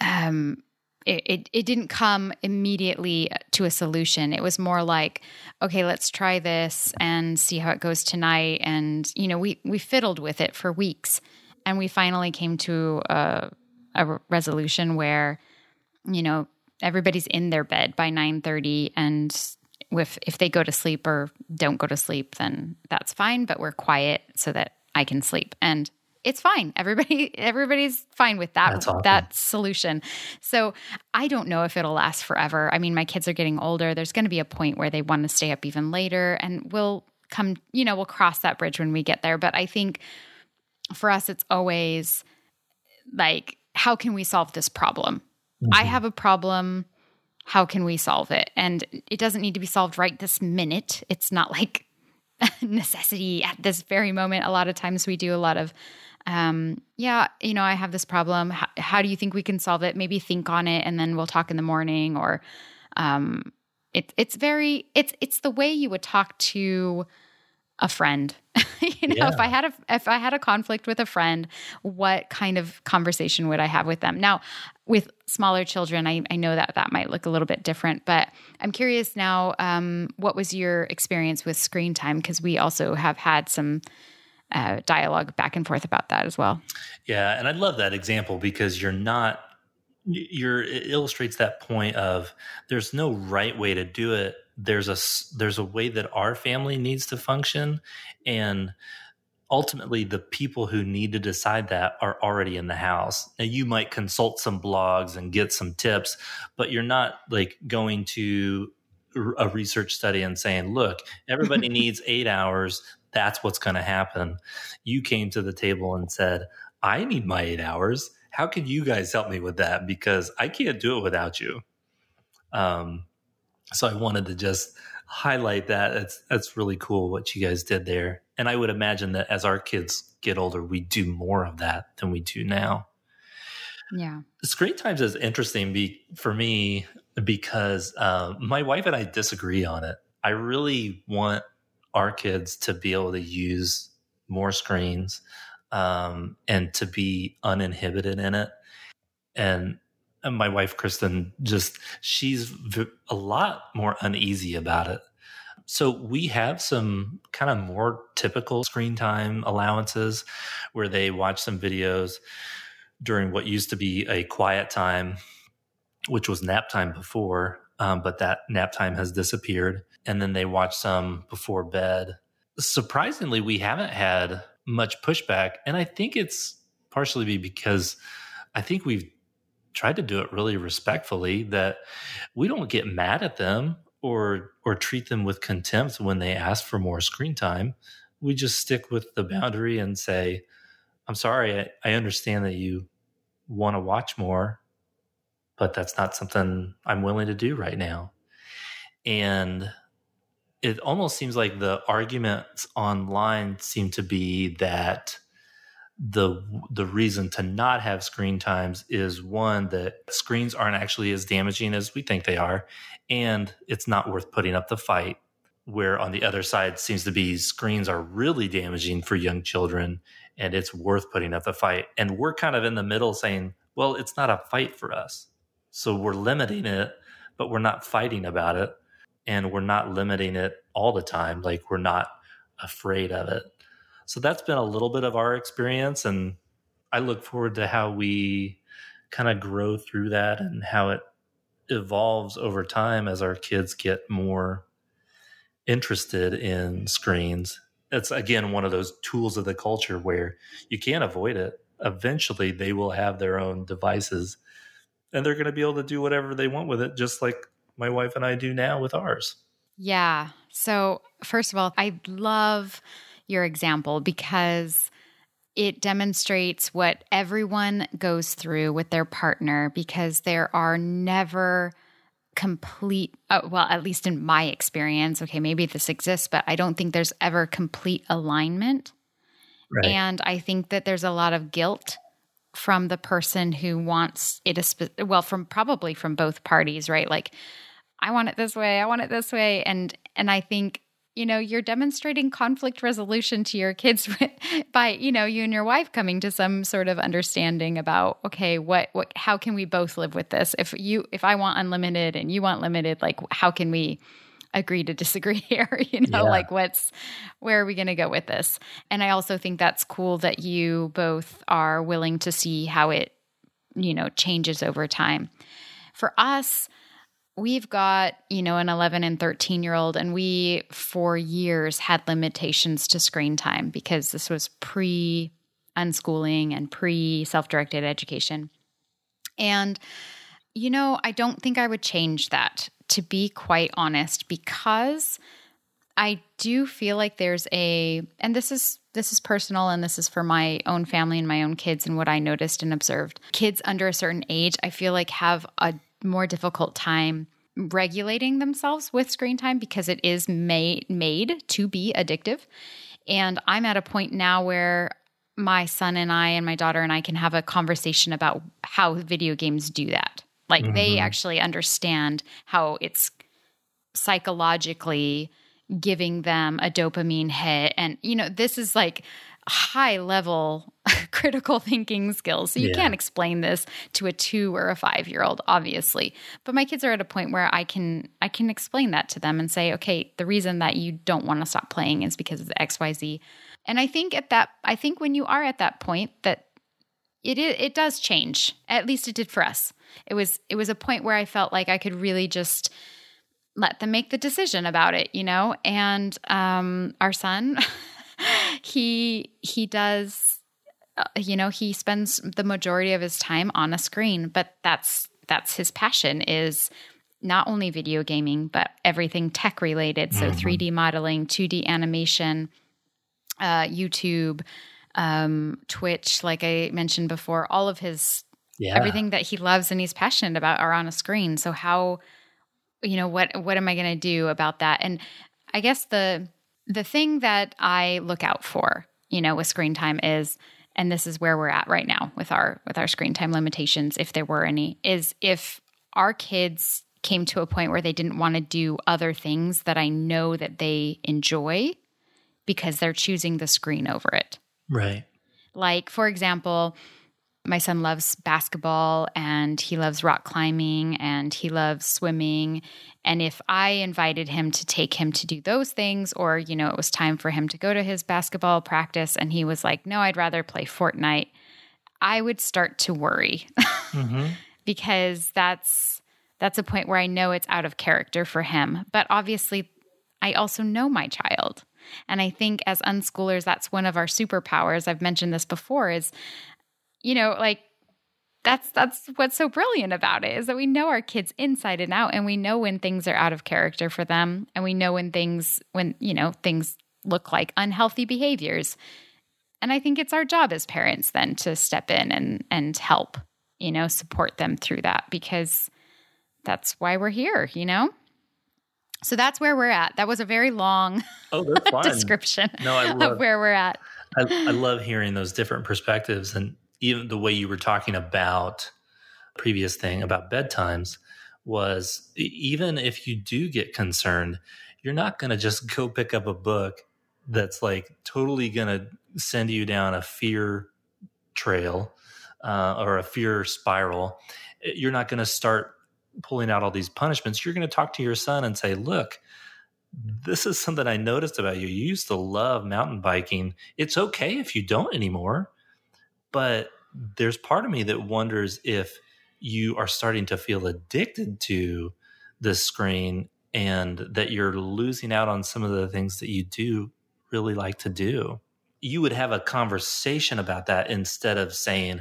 Speaker 1: um it, it, it didn't come immediately to a solution. It was more like, okay, let's try this and see how it goes tonight. And you know, we we fiddled with it for weeks, and we finally came to a, a resolution where, you know, everybody's in their bed by nine thirty, and if if they go to sleep or don't go to sleep, then that's fine. But we're quiet so that I can sleep. And it's fine. Everybody (laughs) everybody's fine with that
Speaker 2: awesome.
Speaker 1: that solution. So I don't know if it'll last forever. I mean, my kids are getting older. There's going to be a point where they want to stay up even later and we'll come, you know, we'll cross that bridge when we get there, but I think for us it's always like how can we solve this problem? I mm-hmm. have a problem. How can we solve it? And it doesn't need to be solved right this minute. It's not like (laughs) necessity at this very moment. A lot of times we do a lot of, um, yeah, you know, I have this problem. How, how do you think we can solve it? Maybe think on it, and then we'll talk in the morning. Or, um, it, it's very, it's it's the way you would talk to a friend. (laughs) you know, if I had a if I had a conflict with a friend, what kind of conversation would I have with them? Now, with smaller children, I, I know that that might look a little bit different, but I'm curious now. Um, what was your experience with screen time? Because we also have had some uh, dialogue back and forth about that as well.
Speaker 2: Yeah, and I love that example because you're not you're it illustrates that point of there's no right way to do it. There's a there's a way that our family needs to function and ultimately the people who need to decide that are already in the house. Now you might consult some blogs and get some tips, but you're not like going to a research study and saying, "Look, everybody (laughs) needs 8 hours. That's what's going to happen." You came to the table and said, I need my eight hours. How can you guys help me with that? Because I can't do it without you. Um, so I wanted to just highlight that. That's that's really cool what you guys did there. And I would imagine that as our kids get older, we do more of that than we do now.
Speaker 1: Yeah.
Speaker 2: Screen times is interesting be, for me because uh, my wife and I disagree on it. I really want our kids to be able to use more screens um, and to be uninhibited in it. And, and my wife, Kristen, just she's v- a lot more uneasy about it. So we have some kind of more typical screen time allowances where they watch some videos during what used to be a quiet time, which was nap time before, um, but that nap time has disappeared. And then they watch some before bed. Surprisingly, we haven't had much pushback. And I think it's partially be because I think we've tried to do it really respectfully that we don't get mad at them or or treat them with contempt when they ask for more screen time. We just stick with the boundary and say, I'm sorry, I, I understand that you want to watch more, but that's not something I'm willing to do right now. And it almost seems like the arguments online seem to be that the the reason to not have screen times is one that screens aren't actually as damaging as we think they are and it's not worth putting up the fight where on the other side seems to be screens are really damaging for young children and it's worth putting up the fight. And we're kind of in the middle saying well it's not a fight for us. So we're limiting it but we're not fighting about it and we're not limiting it all the time like we're not afraid of it. So that's been a little bit of our experience and i look forward to how we kind of grow through that and how it evolves over time as our kids get more interested in screens. It's again one of those tools of the culture where you can't avoid it. Eventually they will have their own devices and they're going to be able to do whatever they want with it just like my wife and i do now with ours
Speaker 1: Yeah. So, first of all, I love your example because it demonstrates what everyone goes through with their partner because there are never complete uh, well at least in my experience okay maybe this exists but i don't think there's ever complete alignment
Speaker 2: right
Speaker 1: and I think that there's a lot of guilt from the person who wants it a spe- well from probably from both parties, right? Like I want it this way, I want it this way. And and I think you know you're demonstrating conflict resolution to your kids (laughs) by you know you and your wife coming to some sort of understanding about okay what what how can we both live with this? If you if i want unlimited and you want limited like how can we agree to disagree (laughs) here? You know
Speaker 2: Yeah.
Speaker 1: like what's where are we going to go with this? And i also think that's cool that you both are willing to see how it you know changes over time. For us we've got you know an 11 and 13 year old and we for years had limitations to screen time because this was pre unschooling and pre self directed education. And, you know, I don't think I would change that, to be quite honest, because I do feel like there's a, and this is this is personal and this is for my own family and my own kids and what I noticed and observed. Kids under a certain age, I feel like have a more difficult time regulating themselves with screen time because it is made made to be addictive. And I'm at a point now where my son and I and my daughter and I can have a conversation about how video games do that. Like mm-hmm. they actually understand how it's psychologically giving them a dopamine hit. And, you know, this is like high level (laughs) critical thinking skills. So you yeah. can't explain this to a 2 or a 5 year old obviously. But my kids are at a point where I can I can explain that to them and say, "Okay, the reason that you don't want to stop playing is because of the XYZ." And I think at that I think when you are at that point that it it does change. At least it did for us. It was it was a point where I felt like I could really just let them make the decision about it, you know? And um, our son, (laughs) he he does uh, you know, he spends the majority of his time on a screen, but that's that's his passion is not only video gaming, but everything tech related. So mm-hmm. 3D modeling, 2D animation, uh, YouTube, um, Twitch, like I mentioned before, all of his yeah. everything that he loves and he's passionate about are on a screen. So how you know what what am i going to do about that and i guess the the thing that i look out for you know with screen time is and this is where we're at right now with our with our screen time limitations if there were any is if our kids came to a point where they didn't want to do other things that i know that they enjoy because they're choosing the screen over it.
Speaker 2: Right.
Speaker 1: Like for example my son loves basketball and he loves rock climbing and he loves swimming. And if I invited him to take him to do those things, or, you know, it was time for him to go to his basketball practice and he was like, no, I'd rather play Fortnite, I would start to worry mm-hmm. (laughs) because that's. That's a point where I know it's out of character for him. But obviously, I also know my child. And I think as unschoolers, that's one of our superpowers. I've mentioned this before is you know, like that's that's what's so brilliant about it is that we know our kids inside and out and we know when things are out of character for them and we know when things when you know things look like unhealthy behaviors. And i think it's our job as parents then to step in and and help you know support them through that because that's why we're here you know? So that's where we're at. That was a very long
Speaker 2: oh, (laughs)
Speaker 1: description no, I love, of where we're at.
Speaker 2: I, I love hearing those different perspectives and even the way you were talking about previous thing about bedtimes was even if you do get concerned, you're not going to just (laughs) go pick up a book that's like totally going to send you down a fear trail uh, or a fear spiral. You're not going to start pulling out all these punishments. You're going to talk to your son and say, look, this is something I noticed about you. You used to love mountain biking. It's okay if you don't anymore. But there's part of me that wonders if you are starting to feel addicted to the screen and that you're losing out on some of the things that you do really like to do. You would have a conversation about that instead of saying,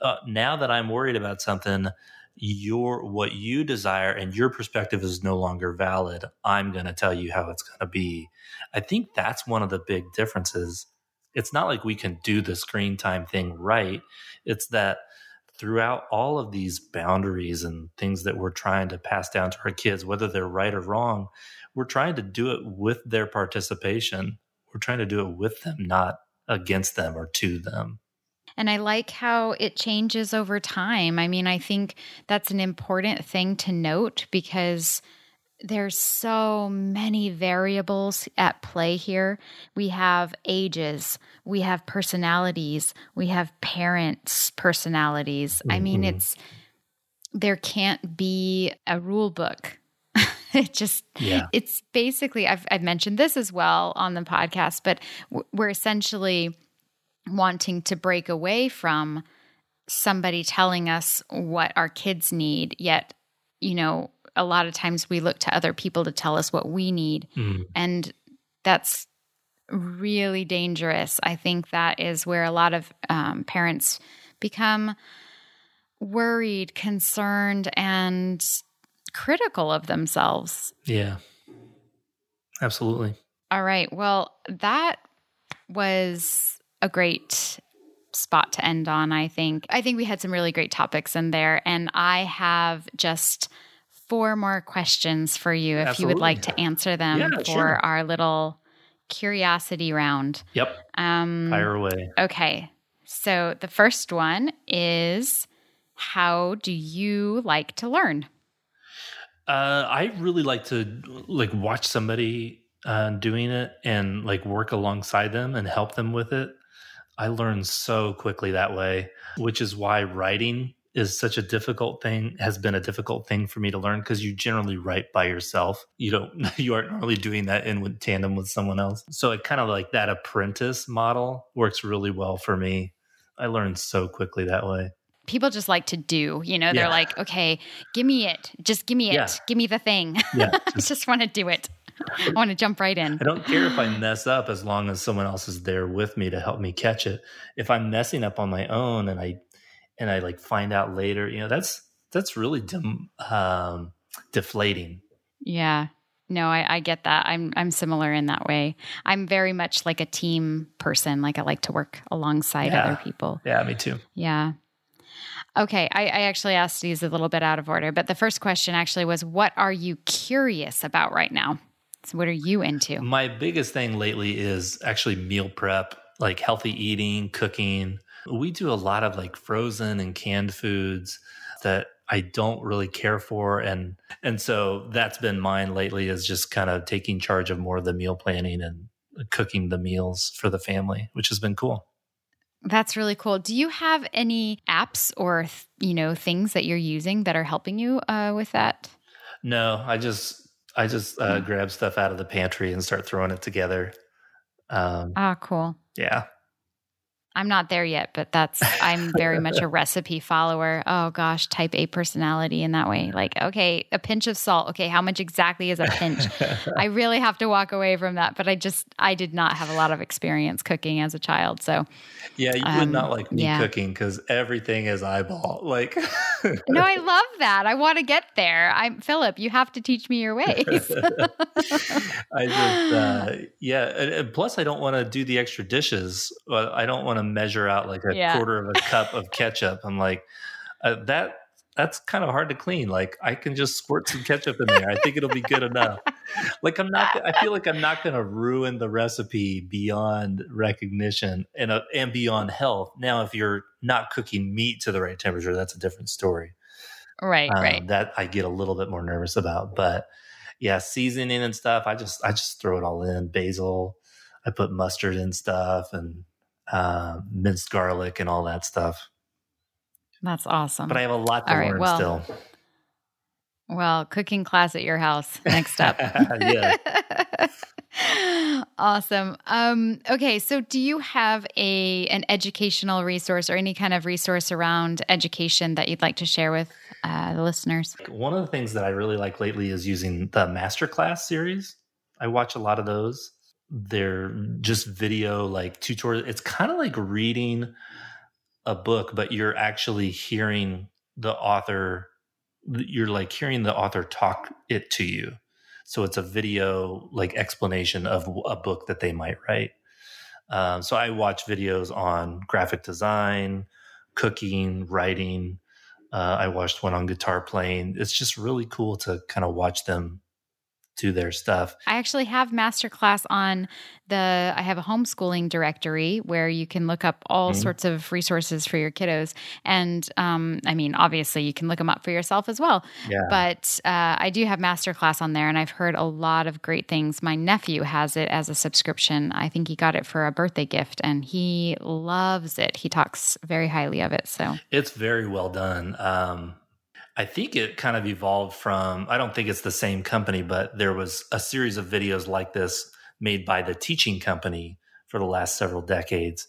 Speaker 2: uh, now that I'm worried about something, your what you desire and your perspective is no longer valid. I'm going to tell you how it's going to be. I think that's one of the big differences it's not like we can do the screen time thing right. It's that throughout all of these boundaries and things that we're trying to pass down to our kids, whether they're right or wrong, we're trying to do it with their participation. We're trying to do it with them, not against them or to them.
Speaker 1: And I like how it changes over time. I mean, I think that's an important thing to note because there's so many variables at play here. We have ages, we have personalities, we have parents' personalities. Mm-hmm. I mean, mm-hmm. it's there can't be a rule book. (laughs) it just yeah. it's basically I've I've mentioned this as well on the podcast, but we're essentially wanting to break away from somebody telling us what our kids need, yet you know a lot of times we look to other people to tell us what we need. Mm. And that's really dangerous. I think that is where a lot of um, parents become worried, concerned, and critical of themselves.
Speaker 2: Yeah. Absolutely.
Speaker 1: All right. Well, that was a great spot to end on, I think. I think we had some really great topics in there, and I have just four more questions for you if Absolutely. you would like to answer them yeah, for sure. our little curiosity round.
Speaker 2: Yep. Um, Fire away.
Speaker 1: Okay. So the first one is how do you like to learn?
Speaker 2: Uh, I really like to like watch somebody uh, doing it and like work alongside them and help them with it. I learn so quickly that way, which is why writing is such a difficult thing has been a difficult thing for me to learn because you generally write by yourself. You don't (laughs) you aren't really doing that in tandem with someone else. So it kind of like that apprentice model works really well for me. I learned so quickly that way.
Speaker 1: People just like to do you know? They're yeah. like okay give me it. Just give me it. Yeah. give me the thing. Yeah (laughs) just, just want to do it. I want to jump right in.
Speaker 2: I don't care if I mess up as long as someone else is there with me to help me catch it. If I'm messing up on my own and I and I like find out later, you know, that's that's really dim, um, deflating.
Speaker 1: Yeah. No, I, I get that. I'm I'm similar in that way. I'm very much like a team person. Like I like to work alongside yeah. other people.
Speaker 2: Yeah, me too.
Speaker 1: Yeah. Okay, I, I, actually asked these a little bit out of order, but the first question actually was, "What are you curious about right now?" So, what are you into?
Speaker 2: My biggest thing lately is actually meal prep, like healthy eating, cooking. We do a lot of like frozen and canned foods that I don't really care for and and so that's been mine lately is just kind of taking charge of more of the meal planning and cooking the meals for the family, which has been cool.
Speaker 1: That's really cool. Do you have any apps or you know things that you're using that are helping you uh, with that?
Speaker 2: No, I just I just uh, grab stuff out of the pantry and start throwing it together.
Speaker 1: Um, ah, cool.
Speaker 2: Yeah,
Speaker 1: I'm not there yet, but that's I'm very much a (laughs) recipe follower. Oh gosh, type A personality in that way. Like, okay, a pinch of salt. Okay, how much exactly is a pinch? I (laughs) really have to walk away from that, but I just I did not have a lot of experience cooking as a child, so
Speaker 2: yeah, you um, would not like me yeah. cooking because everything is eyeball. Like, (laughs)
Speaker 1: no, I love that. I want to get there. I'm Philip. You have to teach me your ways.
Speaker 2: I just, uh, yeah. Plus, I don't want to do the extra dishes. I don't want to measure out like a yeah. quarter of a (laughs) cup of ketchup. I'm like, uh, that that's kind of hard to clean. Like I can just squirt some ketchup in there. I think it'll be good enough. (laughs) Like I'm not. I feel like I'm not going (laughs) to ruin the recipe beyond recognition and uh, and beyond health. Now, if you're not cooking meat to the right temperature, that's a different story.
Speaker 1: Right. Um, right.
Speaker 2: That I get a little bit more nervous about, but yeah, seasoning and stuff. I just I just throw it all in. Basil. I put mustard and stuff and uh, minced garlic and all that stuff.
Speaker 1: That's awesome.
Speaker 2: But I have a lot to all learn right, well, still.
Speaker 1: Well, cooking class at your house next up. (laughs) yeah. (laughs) awesome. Um, okay, so do you have a an educational resource or any kind of resource around education that you'd like to share with uh, the listeners?
Speaker 2: One of the things that I really like lately is using the masterclass series. I watch a lot of those they're just video like tutorial. It's kind of like reading a book, but you're actually hearing the author. You're like hearing the author talk it to you. So it's a video like explanation of a book that they might write. Um, so I watch videos on graphic design, cooking, writing. Uh, I watched one on guitar playing. It's just really cool to kind of watch them to their stuff.
Speaker 1: I actually have masterclass on the I have a homeschooling directory where you can look up all mm-hmm. sorts of resources for your kiddos. And um, I mean, obviously, you can look them up for yourself as well. Yeah. But uh, I do have masterclass on there, and I've heard a lot of great things. My nephew has it as a subscription. I think he got it for a birthday gift, and he loves it. He talks very highly of it. So
Speaker 2: it's very well done. Um, I think it kind of evolved from, I don't think it's the same company, but there was a series of videos like this made by the teaching company for the last several decades.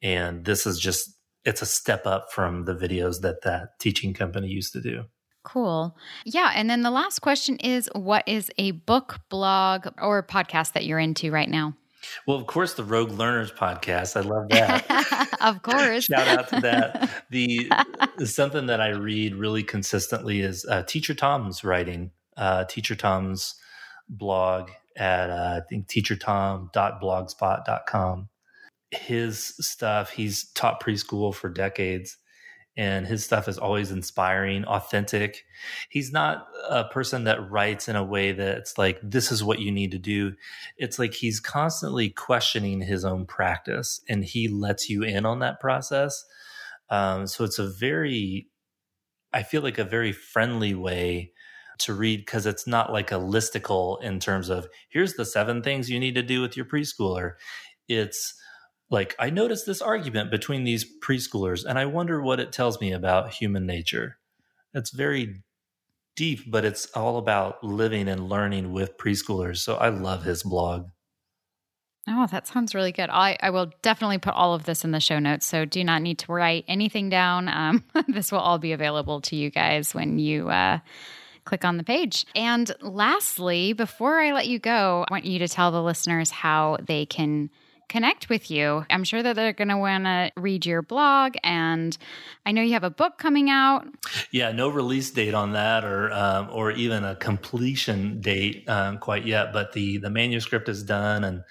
Speaker 2: And this is just, it's a step up from the videos that that teaching company used to do.
Speaker 1: Cool. Yeah. And then the last question is what is a book, blog, or podcast that you're into right now?
Speaker 2: Well, of course, the Rogue Learners podcast. I love that. (laughs)
Speaker 1: of course.
Speaker 2: Shout out to that. (laughs) The something that I read really consistently is uh, Teacher Tom's writing. Uh, Teacher Tom's blog at uh, I think teachertom.blogspot.com. His stuff, he's taught preschool for decades and his stuff is always inspiring, authentic. He's not a person that writes in a way that's like, this is what you need to do. It's like he's constantly questioning his own practice and he lets you in on that process. Um, so it's a very, I feel like a very friendly way to read because it's not like a listicle in terms of here's the seven things you need to do with your preschooler. It's, like i noticed this argument between these preschoolers and i wonder what it tells me about human nature it's very deep but it's all about living and learning with preschoolers so i love his blog
Speaker 1: Oh, that sounds really good. I, I will definitely put all of this in the show notes. So do not need to write anything down. Um, (laughs) this will all be available to you guys when you uh, click on the page. And lastly, before I let you go, I want you to tell the listeners how they can connect with you. I'm sure that they're going to want to read your blog, and I know you have a book coming out.
Speaker 2: Yeah, no release date on that, or um, or even a completion date um, quite yet. But the the manuscript is done, and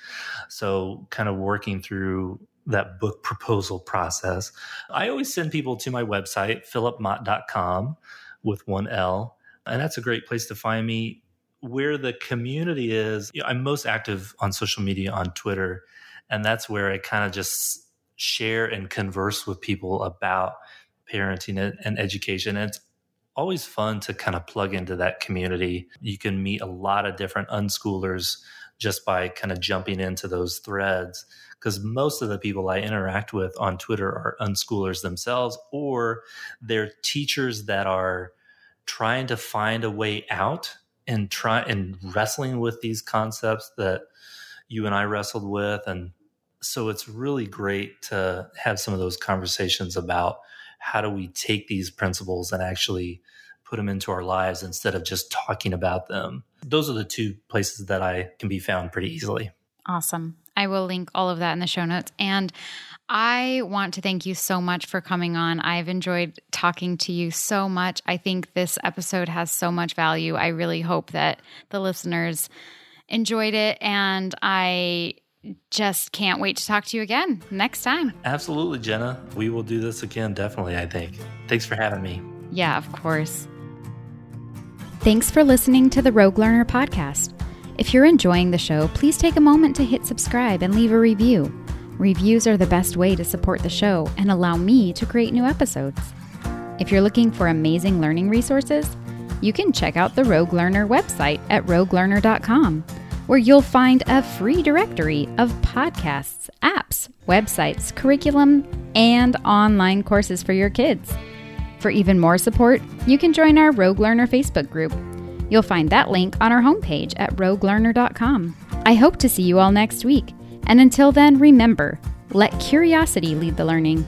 Speaker 2: so kind of working through that book proposal process. I always send people to my website, philipmott.com with one L. And that's a great place to find me. Where the community is, you know, I'm most active on social media on Twitter and that's where I kind of just share and converse with people about parenting and education. And it's always fun to kind of plug into that community. You can meet a lot of different unschoolers just by kind of jumping into those threads because most of the people I interact with on Twitter are unschoolers themselves or they're teachers that are trying to find a way out and try and wrestling with these concepts that you and I wrestled with and so it's really great to have some of those conversations about how do we take these principles and actually put them into our lives instead of just talking about them. Those are the two places that I can be found pretty easily.
Speaker 1: Awesome. I will link all of that in the show notes. And I want to thank you so much for coming on. I've enjoyed talking to you so much. I think this episode has so much value. I really hope that the listeners enjoyed it. And I just can't wait to talk to you again next time.
Speaker 2: Absolutely, Jenna. We will do this again, definitely, I think. Thanks for having me.
Speaker 1: Yeah, of course. Thanks for listening to the Rogue Learner podcast. If you're enjoying the show, please take a moment to hit subscribe and leave a review. Reviews are the best way to support the show and allow me to create new episodes. If you're looking for amazing learning resources, you can check out the Rogue Learner website at roguelearner.com where you'll find a free directory of podcasts, apps, websites, curriculum, and online courses for your kids. For even more support, you can join our Rogue Learner Facebook group. You'll find that link on our homepage at roguelearner.com. I hope to see you all next week. And until then, remember let curiosity lead the learning.